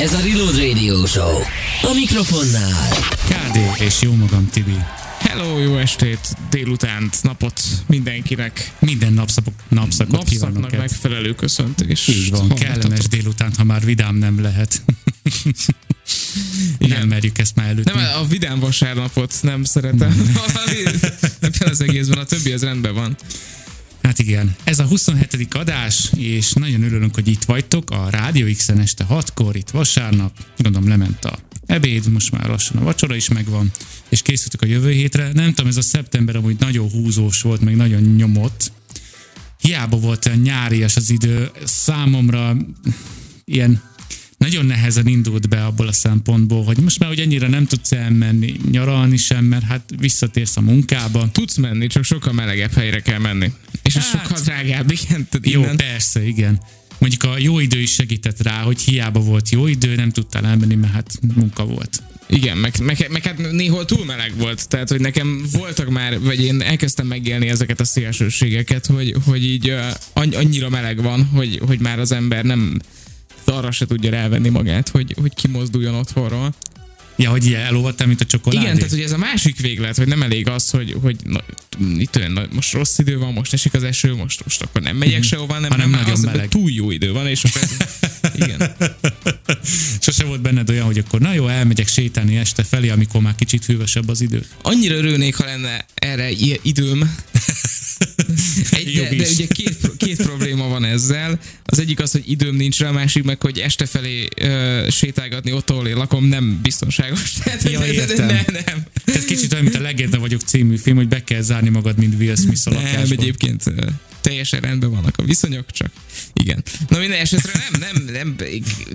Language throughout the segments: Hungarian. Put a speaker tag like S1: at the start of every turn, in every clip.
S1: Ez a Reload Radio Show. A mikrofonnál.
S2: KD és jó magam Tibi. Hello, jó estét, délutánt, napot mindenkinek. Minden napszakot, napszakot Napszaknak megfelelő köszöntés.
S3: Így van, kellemes délutánt, ha már vidám nem lehet. Igen. Nem merjük ezt már előtt.
S2: Nem, a vidám vasárnapot nem szeretem. Ebben az egészben a többi az rendben van.
S3: Hát igen, ez a 27. adás, és nagyon örülünk, hogy itt vagytok a Rádió X-en este 6-kor, itt vasárnap, gondolom lement a ebéd, most már lassan a vacsora is megvan, és készültük a jövő hétre. Nem tudom, ez a szeptember amúgy nagyon húzós volt, meg nagyon nyomott. Hiába volt nyárias az idő, számomra ilyen nagyon nehezen indult be abból a szempontból, hogy most már hogy ennyire nem tudsz elmenni nyaralni sem, mert hát visszatérsz a munkába.
S2: Tudsz menni, csak sokkal melegebb helyre kell menni. És hát, ez sokkal drágább, igen.
S3: Jó, innen. persze, igen. Mondjuk a jó idő is segített rá, hogy hiába volt jó idő, nem tudtál elmenni, mert hát munka volt.
S2: Igen, meg, meg, meg hát néhol túl meleg volt, tehát hogy nekem voltak már, vagy én elkezdtem megélni ezeket a szélsőségeket, hogy, hogy így uh, annyira meleg van, hogy, hogy már az ember nem arra se tudja rávenni magát, hogy, hogy kimozduljon otthonról.
S3: Ja, hogy ilyen elolvadtál, mint a csokoládé?
S2: Igen, tehát hogy ez a másik véglet, hogy nem elég az, hogy, hogy na, itt olyan, na, most rossz idő van, most esik az eső, most, most akkor nem megyek mhm. sehova, nem, hanem nem, nagyon az, meleg. túl jó idő van, és akkor igen.
S3: Sose volt benned olyan, hogy akkor na jó, elmegyek sétálni este felé, amikor már kicsit hűvösebb az idő.
S2: Annyira örülnék, ha lenne erre időm. Egy, de, de ugye két, két probléma van ezzel. Az egyik az, hogy időm nincs rá, a másik meg, hogy este felé uh, sétálgatni ott, ahol én lakom, nem biztonságos.
S3: Tehát, ja, értem. Nem, nem. Ez kicsit olyan, mint a Legenda vagyok című film, hogy be kell zárni magad, mint Will Smith a
S2: lakásban. Nem, egyébként teljesen rendben vannak a viszonyok, csak igen. Na minden esetre nem, nem, nem,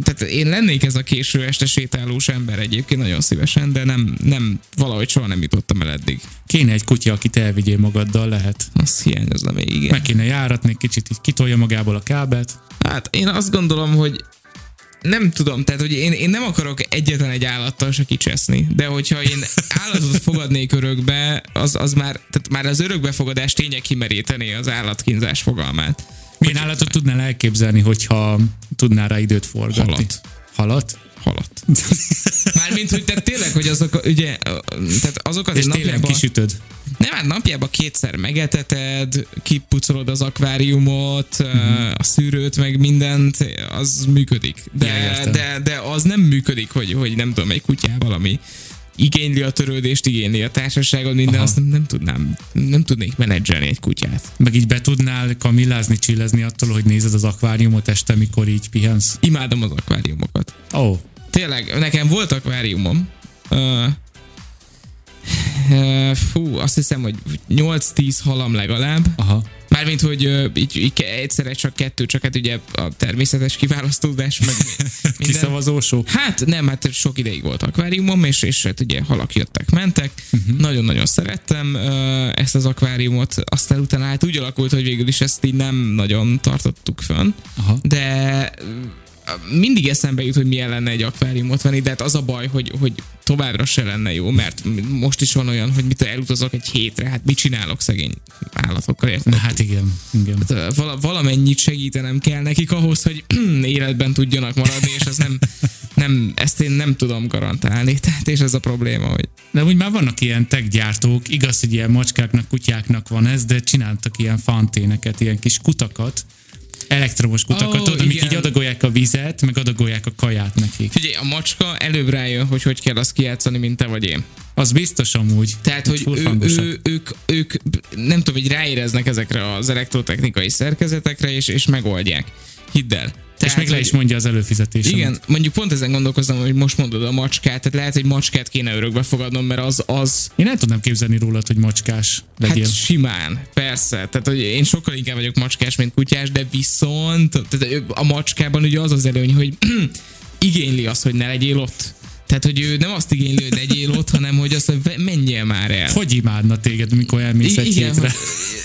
S2: tehát én lennék ez a késő este sétálós ember egyébként nagyon szívesen, de nem, nem valahogy soha nem jutottam el eddig.
S3: Kéne egy kutya, akit elvigyél magaddal, lehet.
S2: Az hiányozna még, igen.
S3: Meg kéne járatni, kicsit így kitolja magából a kábelt.
S2: Hát én azt gondolom, hogy nem tudom, tehát hogy én, én nem akarok egyetlen egy állattal se kicseszni, de hogyha én állatot fogadnék örökbe, az, az már, tehát már az örökbefogadás tényleg kimerítené az állatkínzás fogalmát.
S3: Milyen hogy, állatot tudnál elképzelni, hogyha tudnál rá időt forgatni?
S2: Halat.
S3: Halat?
S2: Halat. Mármint, hogy te tényleg, hogy azok, ugye, tehát azokat
S3: És napjában... kisütöd.
S2: Nem, hát napjában kétszer megeteted, kipucolod az akváriumot, uh-huh. a szűrőt, meg mindent, az működik. De, ja, de, de az nem működik, hogy, hogy nem tudom, egy kutyával, ami igényli a törődést, igényli a társaságot, minden, Aha. azt nem, nem tudnám, nem tudnék menedzselni egy kutyát.
S3: Meg így be tudnál kamillázni, csillezni attól, hogy nézed az akváriumot este, mikor így pihensz?
S2: Imádom az akváriumokat.
S3: Ó. Oh.
S2: Tényleg, nekem volt akváriumom. Uh, fú, azt hiszem, hogy 8-10 halam legalább.
S3: Aha.
S2: Mármint, hogy uh, így, így egyszerre csak kettő, csak hát ugye a természetes kiválasztódás, meg
S3: minden. Kiszavazósó?
S2: Hát nem, hát sok ideig volt akváriumom, és, és hát ugye halak jöttek, mentek. Uh-huh. Nagyon-nagyon szerettem uh, ezt az akváriumot, aztán utána hát úgy alakult, hogy végül is ezt így nem nagyon tartottuk fönn, Aha. de mindig eszembe jut, hogy milyen lenne egy akváriumot venni, de hát az a baj, hogy, hogy továbbra se lenne jó, mert most is van olyan, hogy mit elutazok egy hétre, hát mit csinálok szegény állatokkal, érted?
S3: Hát igen, igen.
S2: Hát, val- valamennyit segítenem kell nekik ahhoz, hogy életben tudjanak maradni, és ez nem, nem, ezt én nem tudom garantálni, tehát és ez a probléma, hogy...
S3: De úgy már vannak ilyen tech gyártók, igaz, hogy ilyen macskáknak, kutyáknak van ez, de csináltak ilyen fanténeket, ilyen kis kutakat, elektromos kutakat, oh, amik így adagolják a vizet, meg adagolják a kaját nekik.
S2: Figyelj, a macska előbb rájön, hogy hogy kell azt kijátszani, mint te vagy én.
S3: Az biztos amúgy.
S2: Tehát, hogy ő, ő, ők, ők, nem tudom, hogy ráéreznek ezekre az elektrotechnikai szerkezetekre, és, és megoldják. Hidd el.
S3: Tehát, és még le is mondja az előfizetés.
S2: Igen, mondjuk pont ezen gondolkozom, hogy most mondod a macskát, tehát lehet, hogy macskát kéne örökbe fogadnom, mert az az...
S3: Én nem tudnám képzelni rólad, hogy macskás
S2: legyél. Hát simán, persze. Tehát, hogy én sokkal inkább vagyok macskás, mint kutyás, de viszont tehát a macskában ugye az az előny, hogy igényli azt, hogy ne legyél ott. Tehát, hogy ő nem azt igénylő, hogy legyél ott, hanem hogy azt, hogy menjél már el.
S3: Hogy imádna téged, mikor elmész egy Igen, hétre?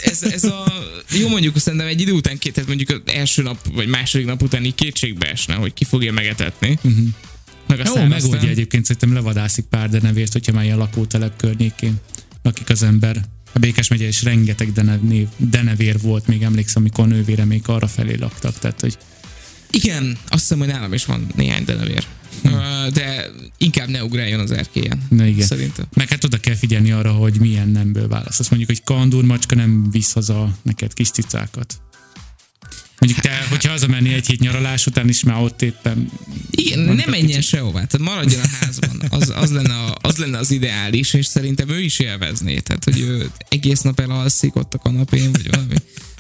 S2: Ez, ez a, jó mondjuk szerintem egy idő után két, tehát mondjuk az első nap, vagy második nap után így kétségbe esne, hogy ki fogja megetetni. Uh-huh.
S3: Meg Jó, megoldja egyébként, szerintem levadászik pár denevért, hogyha már ilyen lakótelep környékén lakik az ember. A Békes megye is rengeteg denevér, denevér volt, még emlékszem, amikor a nővére még arra felé laktak, tehát hogy
S2: Igen, azt hiszem, hogy nálam is van néhány denevér. Hm. De inkább ne ugráljon az erkélyen.
S3: Na igen.
S2: Szerintem.
S3: Meg hát oda kell figyelni arra, hogy milyen nemből válasz. Azt mondjuk, hogy kandúr macska nem visz haza neked kis cicákat. Mondjuk te, hogyha hazamenni egy hét nyaralás után is már ott éppen...
S2: Igen, nem menjen sehová, tehát maradjon a házban. Az, az, lenne a, az lenne az ideális, és szerintem ő is élvezné. Tehát, hogy ő egész nap elalszik ott a kanapén, vagy valami.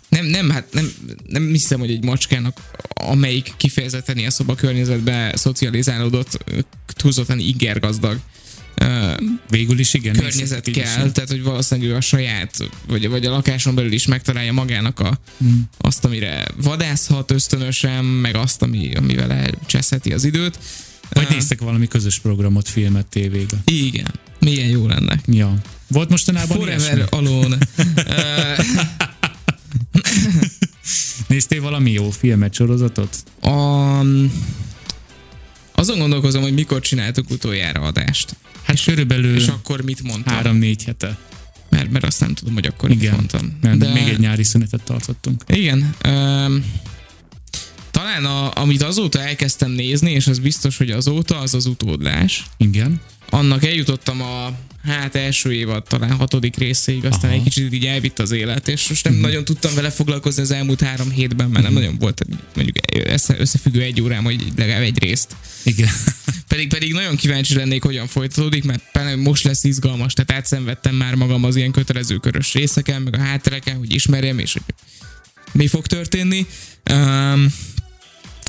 S2: Nem, nem, hát nem, nem hiszem, hogy egy macskának, amelyik kifejezetten ilyen szoba környezetbe szocializálódott, túlzottan igergazdag
S3: Végül is igen.
S2: Környezet kell, is. tehát hogy valószínűleg a saját, vagy, vagy a lakáson belül is megtalálja magának a, mm. azt, amire vadászhat ösztönösen, meg azt, ami, amivel elcseszheti az időt.
S3: Vagy uh, néztek valami közös programot, filmet tévébe.
S2: Igen, milyen jó lenne.
S3: Ja. Volt mostanában
S2: Forever ilyesmi? Alone.
S3: Néztél valami jó filmet, sorozatot?
S2: Um, azon gondolkozom, hogy mikor csináltuk utoljára adást.
S3: Hát és, körülbelül
S2: és akkor mit mondtam?
S3: Három-négy hete.
S2: Mert, mert azt nem tudom, hogy akkor
S3: Igen,
S2: mit mondtam.
S3: Nem, De... még egy nyári szünetet tartottunk.
S2: Igen. Um, talán a, amit azóta elkezdtem nézni, és az biztos, hogy azóta, az az utódlás.
S3: Igen.
S2: Annak eljutottam a hát első évad talán hatodik részéig, aztán Aha. egy kicsit így elvitt az élet, és most nem uh-huh. nagyon tudtam vele foglalkozni az elmúlt három hétben, mert nem mhm. nagyon volt mondjuk összefüggő egy órám, hogy legalább egy részt.
S3: Igen.
S2: pedig, pedig nagyon kíváncsi lennék, hogyan folytatódik, mert most lesz izgalmas, tehát átszenvedtem már magam az ilyen kötelező körös részeken, meg a háttereken, hogy ismerjem, és hogy mi fog történni. Um,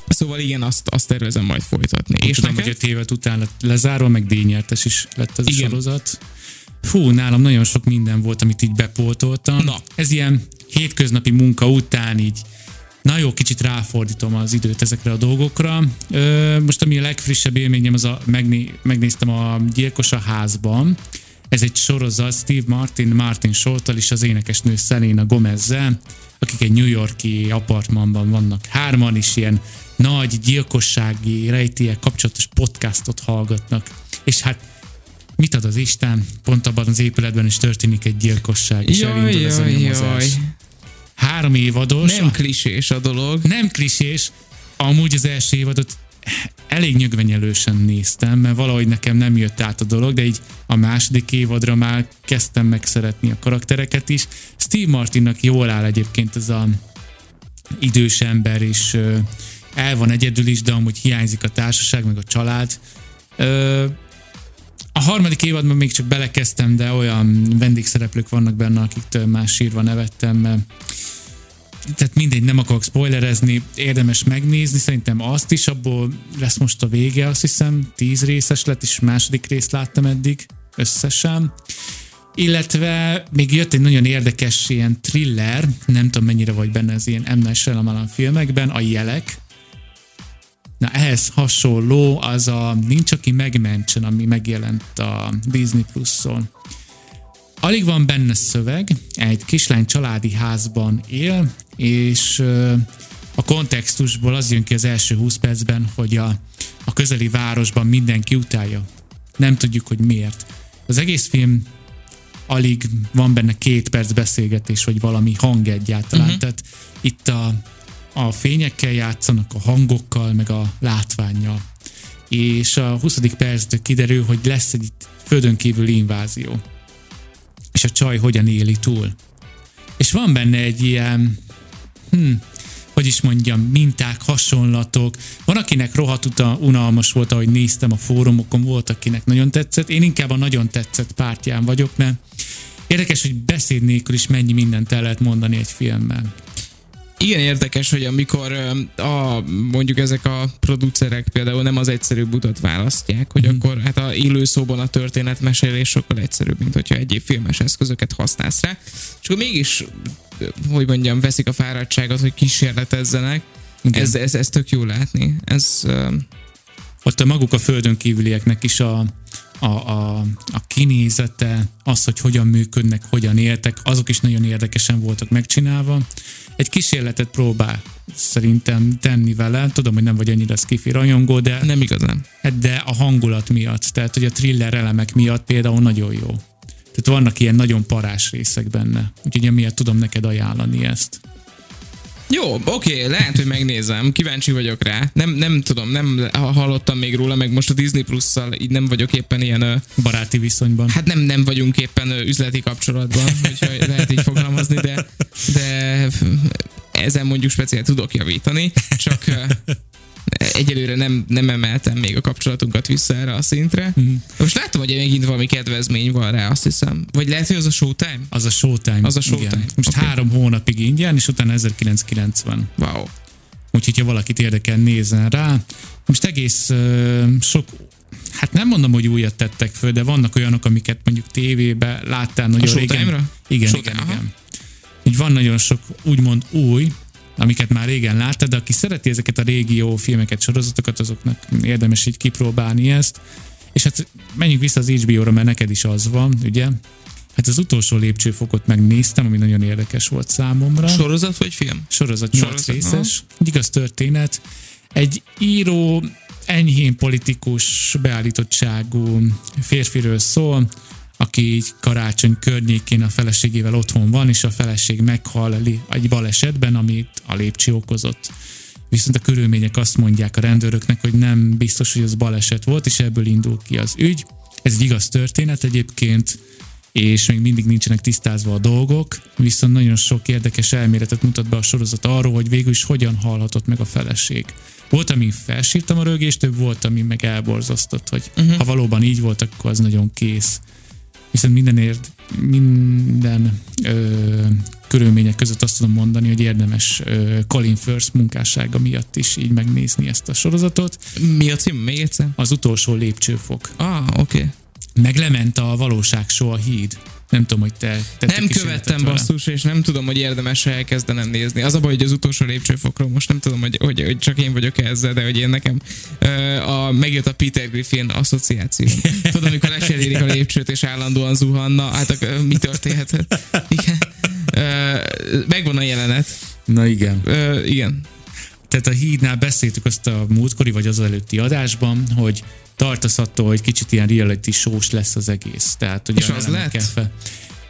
S2: Szóval igen, azt, azt tervezem majd folytatni.
S3: Én és tudom, neked? hogy a tévet után lett lezárva, meg díjnyertes is lett az igen. a sorozat. Fú, nálam nagyon sok minden volt, amit így bepótoltam. Na. Ez ilyen hétköznapi munka után így Na jó, kicsit ráfordítom az időt ezekre a dolgokra. Ö, most ami a legfrissebb élményem, az a, megné, megnéztem a Gyilkos a házban. Ez egy sorozat Steve Martin, Martin Shorttal és az énekesnő Selena Gomezzel, akik egy New Yorki apartmanban vannak hárman, is ilyen nagy gyilkossági rejtélyek kapcsolatos podcastot hallgatnak. És hát mit ad az Isten? Pont abban az épületben is történik egy gyilkosság, és jaj, elindul ez a nyomozás. Jaj. Három évados.
S2: Nem klisés a dolog.
S3: Nem klisés. Amúgy az első évadot elég nyögvenyelősen néztem, mert valahogy nekem nem jött át a dolog, de így a második évadra már kezdtem megszeretni a karaktereket is. Steve Martinnak jól áll egyébként ez a idős ember, és el van egyedül is, de amúgy hiányzik a társaság, meg a család. A harmadik évadban még csak belekezdtem, de olyan vendégszereplők vannak benne, akiktől már sírva nevettem, tehát mindegy, nem akarok spoilerezni, érdemes megnézni, szerintem azt is, abból lesz most a vége, azt hiszem, tíz részes lett, és második részt láttam eddig összesen. Illetve még jött egy nagyon érdekes ilyen thriller, nem tudom mennyire vagy benne az ilyen M. Night filmekben, a Jelek. Na ehhez hasonló az a Nincs, aki megmentsen, ami megjelent a Disney Plus-on. Alig van benne szöveg, egy kislány családi házban él, és a kontextusból az jön ki az első 20 percben, hogy a, a közeli városban mindenki utálja. Nem tudjuk, hogy miért. Az egész film alig van benne két perc beszélgetés, vagy valami hang egyáltalán. Uh-huh. Tehát itt a, a fényekkel játszanak, a hangokkal, meg a látványjal. És a 20. perctől kiderül, hogy lesz egy földön kívüli invázió. És a csaj hogyan éli túl. És van benne egy ilyen hm, hogy is mondjam, minták, hasonlatok. Van, akinek rohadt unalmas volt, ahogy néztem a fórumokon, volt, akinek nagyon tetszett. Én inkább a nagyon tetszett pártján vagyok, mert érdekes, hogy beszéd nélkül is mennyi mindent el lehet mondani egy filmmel
S2: igen érdekes, hogy amikor a, mondjuk ezek a producerek például nem az egyszerűbb utat választják, hogy mm. akkor hát a élő szóban a történetmesélés sokkal egyszerűbb, mint hogyha egyéb filmes eszközöket használsz rá. És akkor mégis, hogy mondjam, veszik a fáradtságot, hogy kísérletezzenek. Ez, ez, ez tök jó látni. Ez,
S3: Ott a maguk a földön kívülieknek is a, a, a, a kinézete, az, hogy hogyan működnek, hogyan éltek, azok is nagyon érdekesen voltak megcsinálva. Egy kísérletet próbál szerintem tenni vele. Tudom, hogy nem vagy annyira skifi rajongó, de...
S2: Nem igazán.
S3: Hát de a hangulat miatt, tehát hogy a thriller elemek miatt például nagyon jó. Tehát vannak ilyen nagyon parás részek benne. Úgyhogy emiatt tudom neked ajánlani ezt.
S2: Jó, oké, lehet, hogy megnézem, kíváncsi vagyok rá. Nem, nem tudom, nem hallottam még róla, meg most a Disney Plus-szal így nem vagyok éppen ilyen...
S3: Baráti viszonyban.
S2: Hát nem, nem vagyunk éppen üzleti kapcsolatban, hogyha lehet így fogalmazni, de, de ezen mondjuk speciál tudok javítani, csak egyelőre nem, nem emeltem még a kapcsolatunkat vissza erre a szintre.
S3: Mhm.
S2: Most látom, hogy megint valami kedvezmény van rá, azt hiszem. Vagy lehet, hogy az a Showtime?
S3: Az a Showtime.
S2: Az a Showtime.
S3: Igen. Most
S2: Oké.
S3: három hónapig ingyen, és utána 1990.
S2: Wow.
S3: Úgyhogy, ha valakit érdekel, nézzen rá. Most egész ö, sok, hát nem mondom, hogy újat tettek föl, de vannak olyanok, amiket mondjuk tévébe láttál nagyon régen.
S2: Showtime-ra?
S3: Igen,
S2: Showtime,
S3: igen,
S2: aha.
S3: igen. Így van nagyon sok úgymond új, amiket már régen láttad, de aki szereti ezeket a régi jó filmeket, sorozatokat, azoknak érdemes így kipróbálni ezt. És hát menjünk vissza az HBO-ra, mert neked is az van, ugye? Hát az utolsó lépcsőfokot megnéztem, ami nagyon érdekes volt számomra
S2: Sorozat vagy film?
S3: sorozat 8
S2: Sorozat,
S3: részes, egy igaz történet. Egy író, enyhén politikus beállítottságú férfiről szól, aki így karácsony környékén a feleségével otthon van, és a feleség meghal egy balesetben, amit a lépcső okozott. Viszont a körülmények azt mondják a rendőröknek, hogy nem biztos, hogy az baleset volt, és ebből indul ki az ügy. Ez egy igaz történet egyébként, és még mindig nincsenek tisztázva a dolgok, viszont nagyon sok érdekes elméletet mutat be a sorozat arról, hogy végül is hogyan halhatott meg a feleség. Volt, ami felsírtam a rögést, több volt, ami meg elborzasztott, hogy uh-huh. ha valóban így volt, akkor az nagyon kész. Viszont mindenért, minden ö, körülmények között azt tudom mondani, hogy érdemes ö, Colin Firth munkássága miatt is így megnézni ezt a sorozatot.
S2: Mi a cím? Még egyszer?
S3: Az utolsó lépcsőfok.
S2: Ah, oké. Okay.
S3: Meg lement a valóság show a híd. Nem tudom, hogy te, te
S2: Nem követtem basszus, és nem tudom, hogy érdemes elkezdenem nézni. Az a baj, hogy az utolsó lépcsőfokról most nem tudom, hogy, hogy, hogy csak én vagyok ezzel, de hogy én nekem ö, a, megjött a Peter Griffin asszociáció. Tudom, amikor leselérik a lépcsőt, és állandóan zuhanna, hát akkor, mi történhet? Igen. Ö, megvan a jelenet.
S3: Na igen.
S2: Ö, igen.
S3: Tehát a hídnál beszéltük azt a múltkori vagy az előtti adásban, hogy tartasz attól, hogy kicsit ilyen reality shows lesz az egész. Tehát, hogy
S2: És az lett?
S3: Fel.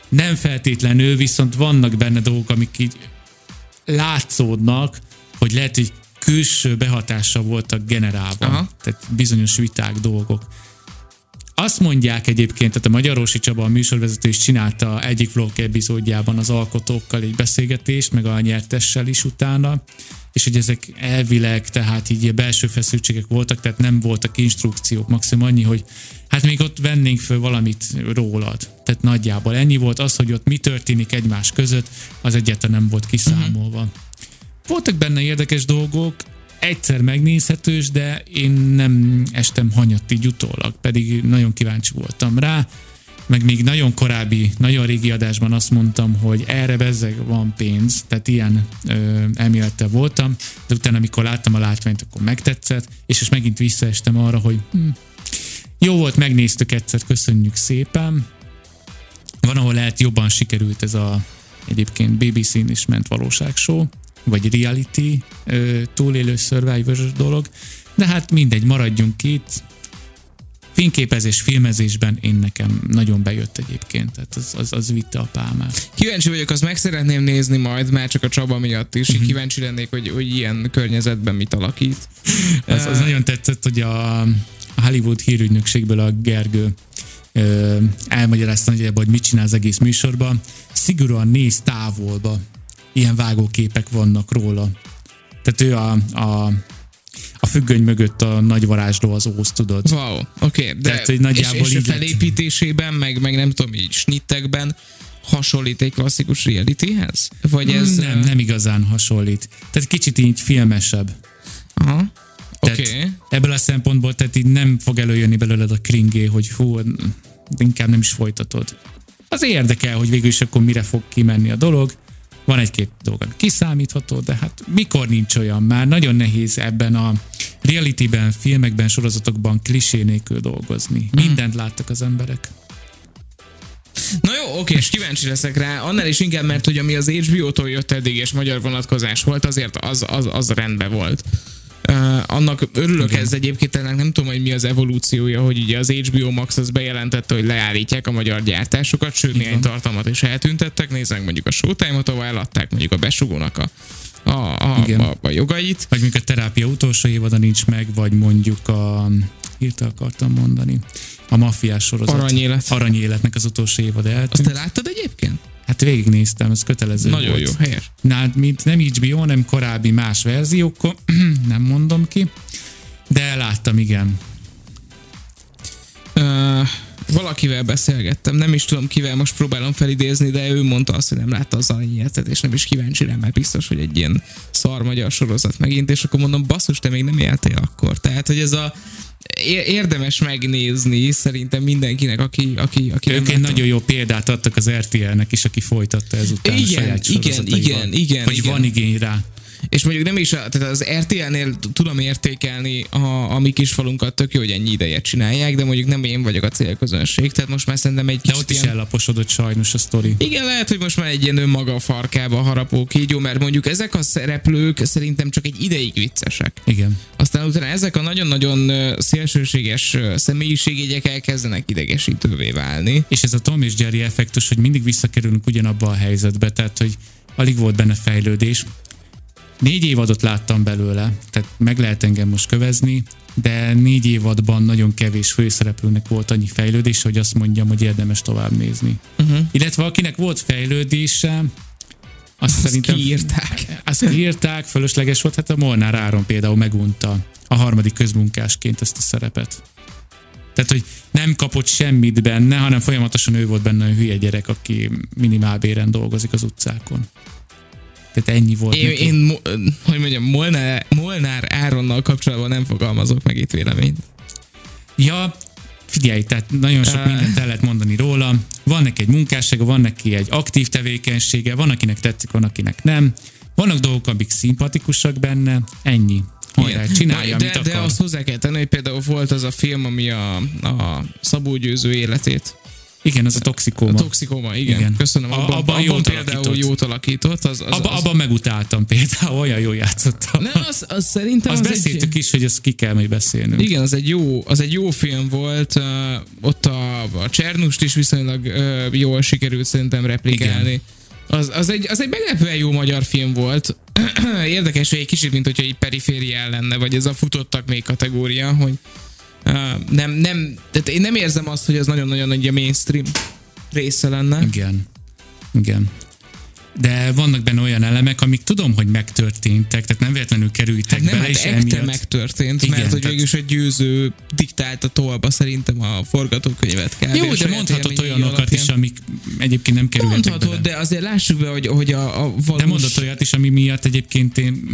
S3: Nem feltétlenül, viszont vannak benne dolgok, amik így látszódnak, hogy lehet, hogy külső behatása voltak generálva.
S2: Aha.
S3: Tehát bizonyos viták, dolgok. Azt mondják egyébként, tehát a Magyarósi Csaba, a műsorvezető is csinálta egyik vlog epizódjában az alkotókkal egy beszélgetést, meg a nyertessel is utána, és hogy ezek elvileg, tehát így belső feszültségek voltak, tehát nem voltak instrukciók, maximum annyi, hogy hát még ott vennénk föl valamit rólad. Tehát nagyjából ennyi volt az, hogy ott mi történik egymás között, az egyáltalán nem volt kiszámolva. Uh-huh. Voltak benne érdekes dolgok, egyszer megnézhetős, de én nem estem hanyat így utólag, pedig nagyon kíváncsi voltam rá, meg még nagyon korábbi, nagyon régi adásban azt mondtam, hogy erre bezzeg van pénz, tehát ilyen ö, elmélettel voltam, de utána, amikor láttam a látványt, akkor megtetszett, és most megint visszaestem arra, hogy hm, jó volt, megnéztük egyszer, köszönjük szépen. Van, ahol lehet jobban sikerült ez a egyébként BBC-n is ment valóságshow, vagy reality túlélő survivor dolog, de hát mindegy, maradjunk itt. Fényképezés, filmezésben én nekem nagyon bejött egyébként, tehát az, az, az vitte a pálmát.
S2: Kíváncsi vagyok, azt meg szeretném nézni majd, már csak a Csaba miatt is. Uh-huh. Kíváncsi lennék, hogy, hogy ilyen környezetben mit alakít.
S3: Az, az nagyon tetszett, hogy a Hollywood hírügynökségből a Gergő elmagyarázta nagyjából, hogy mit csinál az egész műsorban. Szigorúan néz távolba. Ilyen vágóképek vannak róla. Tehát ő a, a, a függöny mögött a nagy varázsló az ósz, tudod.
S2: Wow, oké. Okay, de
S3: Tehát, hogy nagyjából
S2: és, és a felépítésében, meg, meg nem tudom, így snittekben hasonlít egy klasszikus realityhez? Vagy ez...
S3: nem, nem igazán hasonlít. Tehát kicsit így filmesebb.
S2: Aha.
S3: Tehát.
S2: Okay.
S3: Ebből a szempontból, tehát így nem fog előjönni belőled a kringé, hogy hú, inkább nem is folytatod. Az érdekel, hogy végül is akkor mire fog kimenni a dolog. Van egy-két dolog, ami kiszámítható, de hát mikor nincs olyan? Már nagyon nehéz ebben a realityben, filmekben, sorozatokban klisé nélkül dolgozni. Mindent láttak az emberek.
S2: Na jó, oké, és kíváncsi leszek rá. Annál is inkább, mert hogy ami az HBO-tól jött eddig, és magyar vonatkozás volt, azért az, az, az rendben volt. Annak örülök
S3: Igen.
S2: ez egyébként, ennek nem tudom, hogy mi az evolúciója, hogy ugye az HBO Max az bejelentette, hogy leállítják a magyar gyártásokat, sőt néhány tartalmat is eltüntettek, nézzük mondjuk a Showtime-ot, ahol eladták mondjuk a besugónak a a, a,
S3: Igen.
S2: a, a jogait.
S3: Vagy mondjuk a terápia utolsó évada nincs meg, vagy mondjuk a, hirtelen akartam mondani, a maffiás sorozat.
S2: Aranyélet.
S3: Aranyéletnek az utolsó évada
S2: Azt
S3: eltűnt.
S2: te láttad egyébként?
S3: Hát végignéztem, ez kötelező
S2: Nagyon
S3: volt.
S2: jó, helyes.
S3: Na, mint nem HBO, hanem korábbi más verziókkal, nem mondom ki, de láttam, igen.
S2: Ö, valakivel beszélgettem, nem is tudom kivel, most próbálom felidézni, de ő mondta azt, hogy nem látta az aranyéletet, és nem is kíváncsi rá, mert biztos, hogy egy ilyen szar magyar sorozat megint, és akkor mondom, basszus, te még nem éltél akkor. Tehát, hogy ez a érdemes megnézni szerintem mindenkinek, aki, aki, aki
S3: Ők egy nagyon jó példát adtak az RTL-nek is, aki folytatta ezután a
S2: Igen,
S3: saját
S2: igen, igen, igen,
S3: Hogy
S2: igen.
S3: van igény rá.
S2: És mondjuk nem is, a- tehát az RTL-nél tudom értékelni a, a mi kis falunkat, tök jó, hogy ennyi ideje csinálják, de mondjuk nem én vagyok a célközönség, tehát most már szerintem egy
S3: De ott is
S2: ilyen-
S3: ellaposodott sajnos a sztori.
S2: Igen, lehet, hogy most már egy ilyen önmaga a farkába harapó kígyó, mert mondjuk ezek a szereplők szerintem csak egy ideig viccesek.
S3: Igen.
S2: Aztán utána ezek a nagyon-nagyon szélsőséges ö, személyiségjegyek elkezdenek idegesítővé válni.
S3: És ez a Tom és Jerry effektus, hogy mindig visszakerülünk ugyanabba a helyzetbe, tehát hogy alig volt benne fejlődés. Négy évadot láttam belőle, tehát meg lehet engem most kövezni, de négy évadban nagyon kevés főszereplőnek volt annyi fejlődés, hogy azt mondjam, hogy érdemes tovább nézni.
S2: Uh-huh.
S3: Illetve akinek volt fejlődése, azt,
S2: Azt
S3: szerintem
S2: kiírták.
S3: Azt kiírták, fölösleges volt, hát a Molnár Áron például megunta a harmadik közmunkásként ezt a szerepet. Tehát, hogy nem kapott semmit benne, hanem folyamatosan ő volt benne a hülye gyerek, aki minimálbéren dolgozik az utcákon. Tehát ennyi volt
S2: Én,
S3: neki.
S2: én hogy mondjam, Molnár, Molnár Áronnal kapcsolatban nem fogalmazok meg itt véleményt.
S3: Ja, figyelj, tehát nagyon sok mindent el lehet mondani róla. Van neki egy munkássága, van neki egy aktív tevékenysége, van akinek tetszik, van akinek nem. Vannak dolgok, amik szimpatikusak benne, ennyi. Hajrá, csinálja,
S2: de,
S3: amit
S2: de
S3: akar.
S2: azt hozzá kell tenni, hogy például volt az a film, ami a, a Szabó Győző életét.
S3: Igen, az a
S2: A
S3: toxikóma.
S2: igen.
S3: Igen.
S2: Köszönöm.
S3: A-
S2: Abban,
S3: abban
S2: abban,
S3: jót
S2: például
S3: alakított.
S2: jót alakított. Az, az,
S3: Abba,
S2: az,
S3: abban megutáltam például, olyan jól játszottam.
S2: Ne, az, az szerintem
S3: Azt
S2: az
S3: beszéltük
S2: egy,
S3: is, hogy ezt ki kell még beszélnünk.
S2: Igen, az egy jó, az egy jó film volt. Uh, ott a, a Csernust is viszonylag uh, jól sikerült szerintem replikálni.
S3: Igen.
S2: Az, az, egy, az egy meglepően jó magyar film volt. Érdekes, hogy egy kicsit, mint hogyha egy periférián lenne, vagy ez a futottak még kategória, hogy nem, nem, tehát én nem érzem azt, hogy ez nagyon-nagyon egy mainstream része lenne.
S3: Igen. Igen. De vannak benne olyan elemek, amik tudom, hogy megtörténtek, tehát nem véletlenül kerültek
S2: Hát nem,
S3: bele,
S2: hát
S3: és emiatt...
S2: megtörtént,
S3: Igen,
S2: mert hogy
S3: tehát-
S2: végülis a győző diktált a tolba szerintem a forgatókönyvet kell.
S3: Jó, de mondhatott olyanokat is, amik egyébként nem kerültek
S2: Mondhatod,
S3: bele.
S2: de azért lássuk be, hogy, hogy a, a valós...
S3: De mondott olyat is, ami miatt egyébként én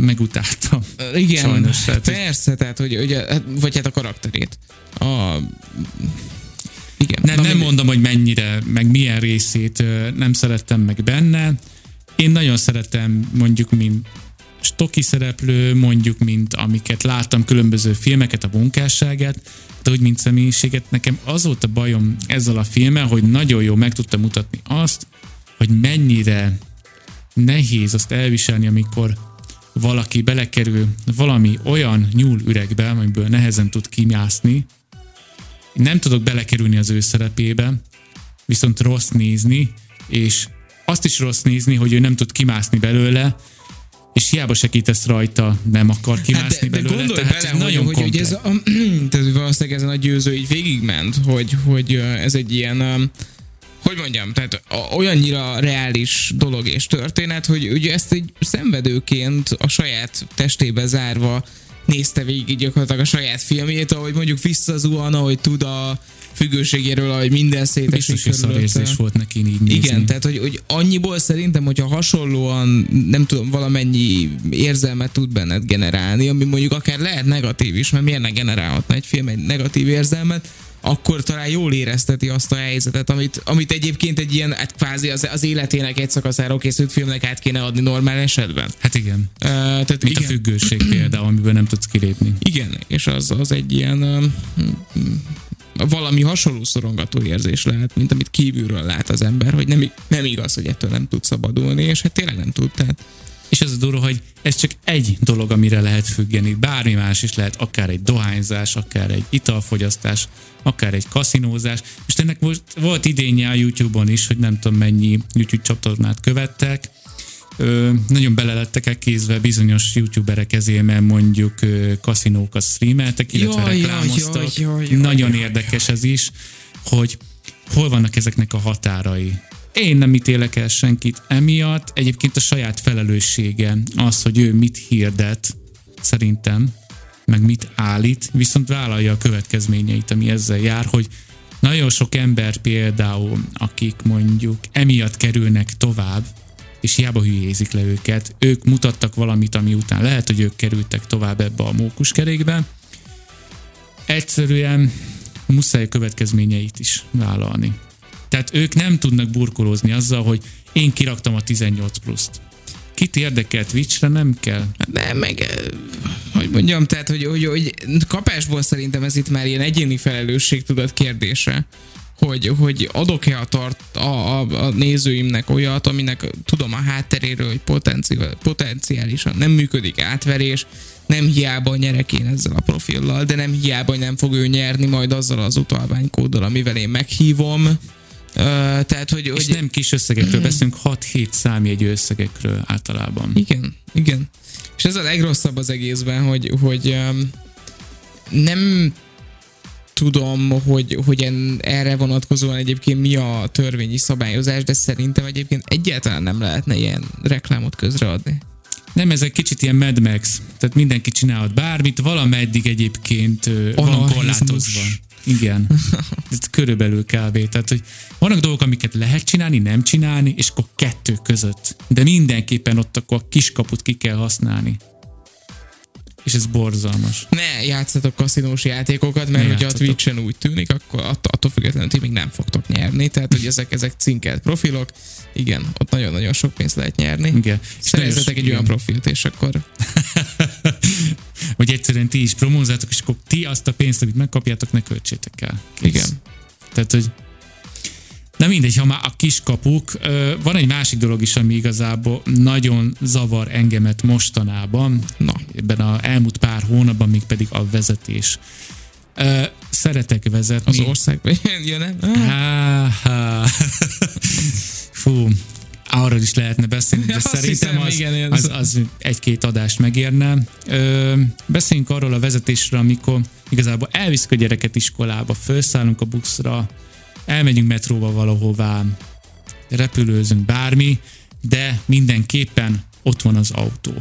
S3: megutáltam.
S2: Igen,
S3: Sajnos, tehát, hogy-
S2: persze, tehát, hogy, hogy hát- vagy hát a karakterét. A... Igen.
S3: Nem, nem mondom, hogy mennyire, meg milyen részét nem szerettem meg benne. Én nagyon szeretem mondjuk, mint stoki szereplő, mondjuk, mint amiket láttam, különböző filmeket, a munkásságát, de úgy, mint személyiséget, nekem az volt a bajom ezzel a filmmel, hogy nagyon jó meg tudta mutatni azt, hogy mennyire nehéz azt elviselni, amikor valaki belekerül valami olyan nyúl üregbe, amiből nehezen tud kimászni, nem tudok belekerülni az ő szerepébe, viszont rossz nézni, és azt is rossz nézni, hogy ő nem tud kimászni belőle, és hiába segítesz rajta, nem akar kimászni
S2: Hát de, de
S3: belőle,
S2: gondolj
S3: tehát
S2: bele,
S3: ez nagyon
S2: hogy, hogy ez a, tehát valószínűleg ezen a győző így végigment, hogy, hogy ez egy ilyen, hogy mondjam, tehát olyannyira reális dolog és történet, hogy ugye ezt egy szenvedőként a saját testébe zárva nézte végig gyakorlatilag a saját filmjét, ahogy mondjuk visszazuhan, ahogy tud a függőségéről, ahogy minden szétesik körülötte.
S3: volt neki így nézni.
S2: Igen, tehát hogy, hogy annyiból szerintem, hogyha hasonlóan, nem tudom, valamennyi érzelmet tud benned generálni, ami mondjuk akár lehet negatív is, mert miért ne generálhatna egy film egy negatív érzelmet, akkor talán jól érezteti azt a helyzetet, amit, amit egyébként egy ilyen, hát kvázi az, az életének egy szakaszáról készült filmnek át kéne adni normál esetben.
S3: Hát igen.
S2: Uh, tehát
S3: Mint
S2: igen,
S3: a függőség például, amiből nem tudsz kilépni.
S2: igen, és az, az egy ilyen um, valami hasonló szorongató érzés lehet, mint amit kívülről lát az ember, hogy nem, nem igaz, hogy ettől nem tud szabadulni, és hát tényleg nem tud. Tehát
S3: És ez a durva, hogy ez csak egy dolog, amire lehet függeni. Bármi más is lehet, akár egy dohányzás, akár egy italfogyasztás, akár egy kaszinózás. És ennek most volt idénye a YouTube-on is, hogy nem tudom mennyi YouTube csatornát követtek, ö, nagyon bele lettek elkézve bizonyos youtuberek kezé, mert mondjuk ö, kaszinókat streameltek, illetve
S2: Jaj, jaj,
S3: reklámoztak.
S2: jaj, jaj, jaj,
S3: nagyon
S2: jaj,
S3: érdekes ez is, hogy hol vannak ezeknek a határai. Én nem ítélek el senkit emiatt, egyébként a saját felelőssége az, hogy ő mit hirdet, szerintem, meg mit állít, viszont vállalja a következményeit, ami ezzel jár, hogy nagyon sok ember például, akik mondjuk emiatt kerülnek tovább, és hiába hülyézik le őket, ők mutattak valamit, ami után lehet, hogy ők kerültek tovább ebbe a mókuskerékbe. Egyszerűen muszáj következményeit is vállalni. Tehát ők nem tudnak burkolózni azzal, hogy én kiraktam a 18 pluszt. Kit érdekel Twitchre, nem kell.
S2: Nem, meg, eh, hogy mondjam, tehát, hogy, hogy, hogy kapásból szerintem ez itt már ilyen egyéni felelősségtudat kérdése, hogy, hogy adok-e a, tart, a, a, a nézőimnek olyat, aminek tudom a hátteréről, hogy potenciál, potenciálisan nem működik átverés, nem hiába nyerek én ezzel a profillal, de nem hiába nem fog ő nyerni majd azzal az utalványkóddal, amivel én meghívom, Tehát, hogy,
S3: És
S2: hogy
S3: nem kis összegekről beszélünk, 6-7 számjegyű összegekről általában.
S2: Igen, igen. És ez a legrosszabb az egészben, hogy, hogy um, nem tudom, hogy, hogy en, erre vonatkozóan egyébként mi a törvényi szabályozás, de szerintem egyébként egyáltalán nem lehetne ilyen reklámot közreadni.
S3: Nem, ez egy kicsit ilyen Mad Max, tehát mindenki csinálhat bármit, valameddig egyébként ö, van
S2: Anarchizmus.
S3: korlátozva. Igen. Ez körülbelül kb. Tehát, hogy vannak dolgok, amiket lehet csinálni, nem csinálni, és akkor kettő között. De mindenképpen ott akkor a kiskaput ki kell használni. És ez borzalmas.
S2: Ne játszatok kaszinós játékokat, mert
S3: Ne
S2: hogyha a. Twitch-en úgy tűnik, akkor att- attól függetlenül ti még nem fogtok nyerni. Tehát, hogy ezek, ezek cinkelt profilok, igen, ott nagyon-nagyon sok pénzt lehet nyerni.
S3: Igen.
S2: Szerezzetek egy olyan
S3: igen.
S2: profilt, és akkor
S3: Hogy egyszerűen ti is promózátok, és akkor ti azt a pénzt, amit megkapjátok, ne költsétek el. Kész.
S2: igen.
S3: Tehát, hogy Na mindegy, ha már a kiskapuk, van egy másik dolog is, ami igazából nagyon zavar engemet mostanában,
S2: Na,
S3: ebben a elmúlt pár hónapban, még pedig a vezetés. Szeretek vezetni.
S2: az országban jön, nem?
S3: Fú, arról is lehetne beszélni, de
S2: Azt
S3: szerintem
S2: hiszem,
S3: az, az-
S2: az
S3: egy-két adást megérne. Ö, beszéljünk arról a vezetésről, amikor igazából elviszük a gyereket iskolába, felszállunk a buszra, elmegyünk metróba valahová, repülőzünk bármi, de mindenképpen ott van az autó.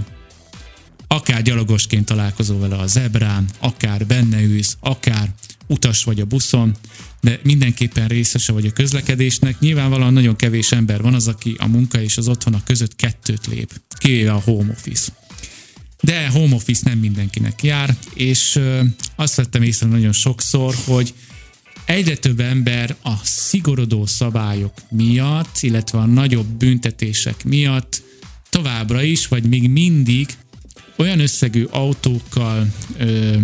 S3: Akár gyalogosként találkozol vele a zebrán, akár benne ülsz, akár utas vagy a buszon, de mindenképpen részese vagy a közlekedésnek. Nyilvánvalóan nagyon kevés ember van az, aki a munka és az otthona között kettőt lép, kivéve a home office. De home office nem mindenkinek jár, és azt vettem észre nagyon sokszor, hogy egyre több ember a szigorodó szabályok miatt, illetve a nagyobb büntetések miatt továbbra is, vagy még mindig olyan összegű autókkal ö,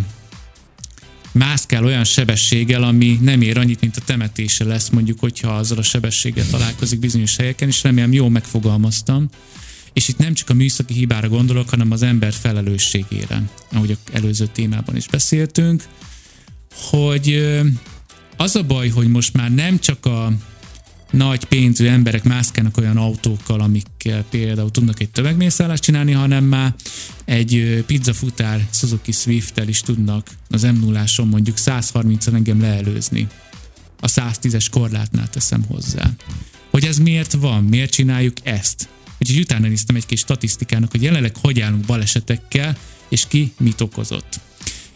S3: mászkál olyan sebességgel, ami nem ér annyit, mint a temetése lesz, mondjuk, hogyha azzal a sebességgel találkozik bizonyos helyeken, és remélem jól megfogalmaztam. És itt nem csak a műszaki hibára gondolok, hanem az ember felelősségére, ahogy a előző témában is beszéltünk, hogy az a baj, hogy most már nem csak a nagy pénzű emberek mászkálnak olyan autókkal, amikkel például tudnak egy tömegmészállást csinálni, hanem már egy pizzafutár Suzuki Swift-tel is tudnak az m 0 mondjuk 130-an engem leelőzni. A 110-es korlátnál teszem hozzá. Hogy ez miért van? Miért csináljuk ezt? Úgyhogy utána néztem egy kis statisztikának, hogy jelenleg hogy állunk balesetekkel, és ki mit okozott.